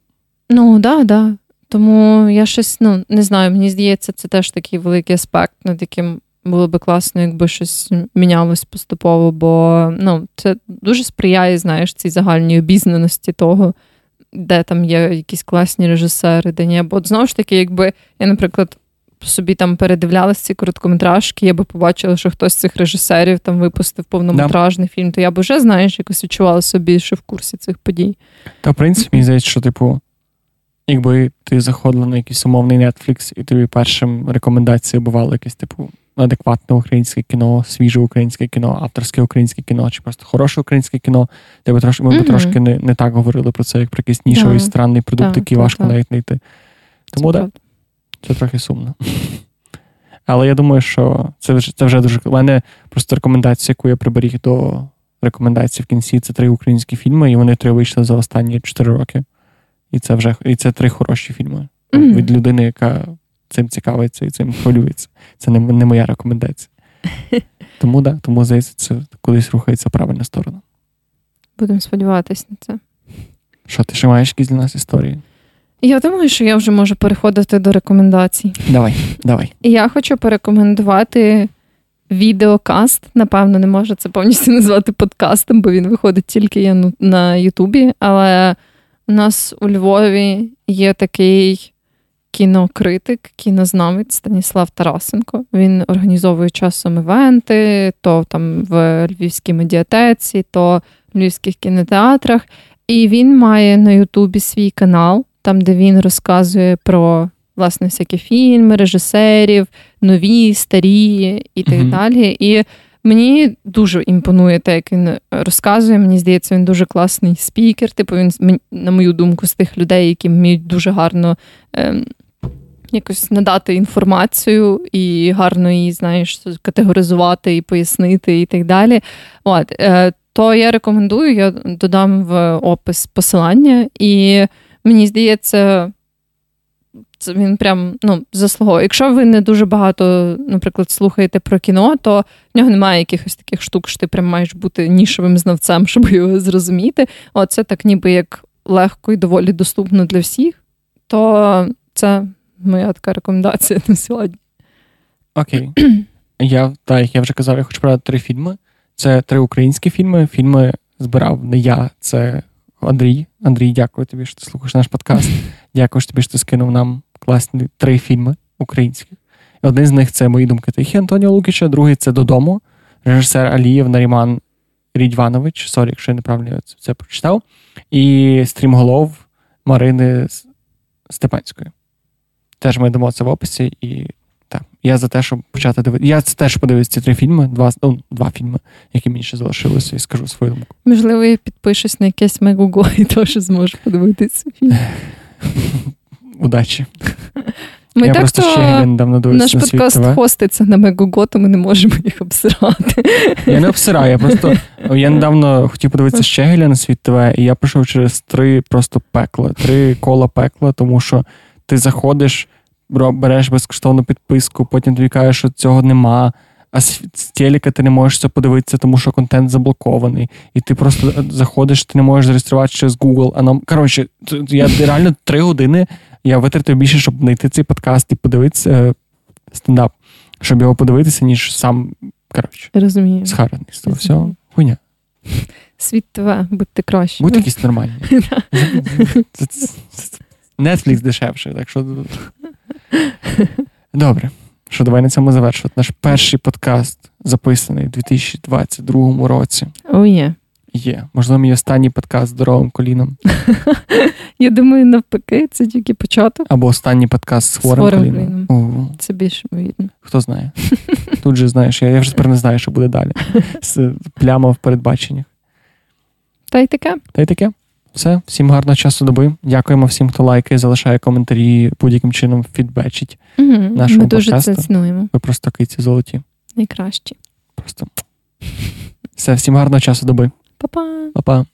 Ну, так, да, так. Да. Тому я щось ну, не знаю, мені здається, це теж такий великий аспект, над яким було би класно, якби щось мінялось поступово, бо ну, це дуже сприяє, знаєш, цій загальній обізнаності того, де там є якісь класні режисери, де ні. Бо знову ж таки, якби я, наприклад, собі там передивлялася ці короткометражки, я би побачила, що хтось з цих режисерів там випустив повнометражний да. фільм, то я б вже, знаєш, якось відчувала собі, що в курсі цих подій. Та, в принципі, мені здається, що, типу, якби ти заходила на якийсь умовний Netflix, і тобі першим рекомендацією бувало якесь, типу, адекватне українське кіно, свіже українське кіно, авторське українське кіно, чи просто хороше українське кіно. Де би трошки, ми mm-hmm. трошки не не так говорили про це, як про якийсь нішовий yeah. странний продукт, yeah, який yeah, важко навіть знайти. Тому це, да, це трохи сумно. Але я думаю, що це вже це вже дуже. У мене просто рекомендація, яку я приберіг до рекомендації в кінці, це три українські фільми, і вони три вийшли за останні чотири роки. І це вже і це три хороші фільми mm-hmm. від людини, яка цим цікавиться і цим хвилюється. Це не не моя рекомендація. [laughs] Тому да, тому здається, це кудись рухається в правильну сторону. Будемо сподіватися на це. Що, ти ще маєш якісь для нас історії? Я думаю, що я вже можу переходити до рекомендацій. Давай, давай. Я хочу порекомендувати відеокаст. Напевно, не можу це повністю назвати подкастом, бо він виходить тільки на Ютубі. Але у нас у Львові є такий кінокритик, кінознавець Станіслав Тарасенко. Він організовує часом івенти, то там в Львівській медіатеці, то в Львівських кінотеатрах. І він має на Ютубі свій канал, там, де він розказує про власне всякі фільми, режисерів, нові, старі і так mm-hmm. далі. І Мені дуже імпонує те, як він розказує. Мені здається, він дуже класний спікер. Типу, він, на мою думку, з тих людей, які вміють дуже гарно ем, якось надати інформацію і гарно її, знаєш, категоризувати і пояснити, і так далі. От, е, То я рекомендую, я додам в опис посилання, і мені здається, це він прям ну, заслуговує. Якщо ви не дуже багато, наприклад, слухаєте про кіно, то в нього немає якихось таких штук, що ти прям маєш бути нішевим знавцем, [laughs] щоб його зрозуміти. Оце так ніби як легко і доволі доступно для всіх, то це моя така рекомендація на сьогодні. Окей. [clears throat] Я, так, як я вже казав, я хочу продати три фільми. Це три українські фільми. Фільми збирав не я, це Андрій. Андрій, дякую тобі, що ти слухаєш наш подкаст. Дякую тобі, що ти скинув нам класні три фільми українські. Один з них це мої думки тихі Антоніо Лукіча, другий це додому. Режисер Алієв Наріман Рідьванович. Sorry, якщо я неправильно це прочитав. І стрімголов Марини Степанської. Теж ми дамо це в описі. І я за те, щоб почати дивитися. Я теж подивився ці три фільми, два ну, два фільми, які мені ще залишилися, і скажу свою думку. Можливо, я підпишусь на якесь Мегуго і теж зможу подивитися фільм. [laughs] Удачі. Ми Я так, просто ще недавно Наш на подкаст світ хоститься на Мегого, то ми не можемо їх обсирати. Я не обсираю, я просто я недавно хотів подивитися Щегеля на світ ТВ, і я пройшов через три просто пекла, три кола пекла, тому що ти заходиш, береш безкоштовну підписку, потім тобі кажеш, що цього нема. А з телека ти не можеш це подивитися, тому що контент заблокований. І ти просто заходиш, ти не можеш зареєструвати через Google. А нам коротше, я реально три години я витратив більше, щоб знайти цей подкаст і подивитися е, стендап, щоб його подивитися, ніж сам коротше, Розумію. схарений з того всього. Хуйня. Світ ТВ, будьте краще. Будь якісь нормальні. [laughs] Netflix дешевше, так що. [laughs] Добре. Що давай на цьому завершувати. Наш перший подкаст записаний у 2022 році. О, oh, є. Yeah. Є. Можливо, мій останній подкаст здоровим коліном. [laughs] Я думаю, навпаки, це тільки початок. Або останній подкаст з хворим, з хворим коліном. коліном. Це більш ймовірно. Хто знає? [laughs] Тут же знаєш, я, я вже тепер не знаю, що буде далі. Пляма в передбаченнях. Та й таке. Та й таке. Все, всім гарного часу доби. Дякуємо всім, хто лайкає, залишає коментарі, будь-яким чином фідбечить угу, нашому Ми дуже подкасту. це цінуємо. Ви просто киці золоті. Найкращі. Просто все, всім гарного часу доби. Па-па. Па-па.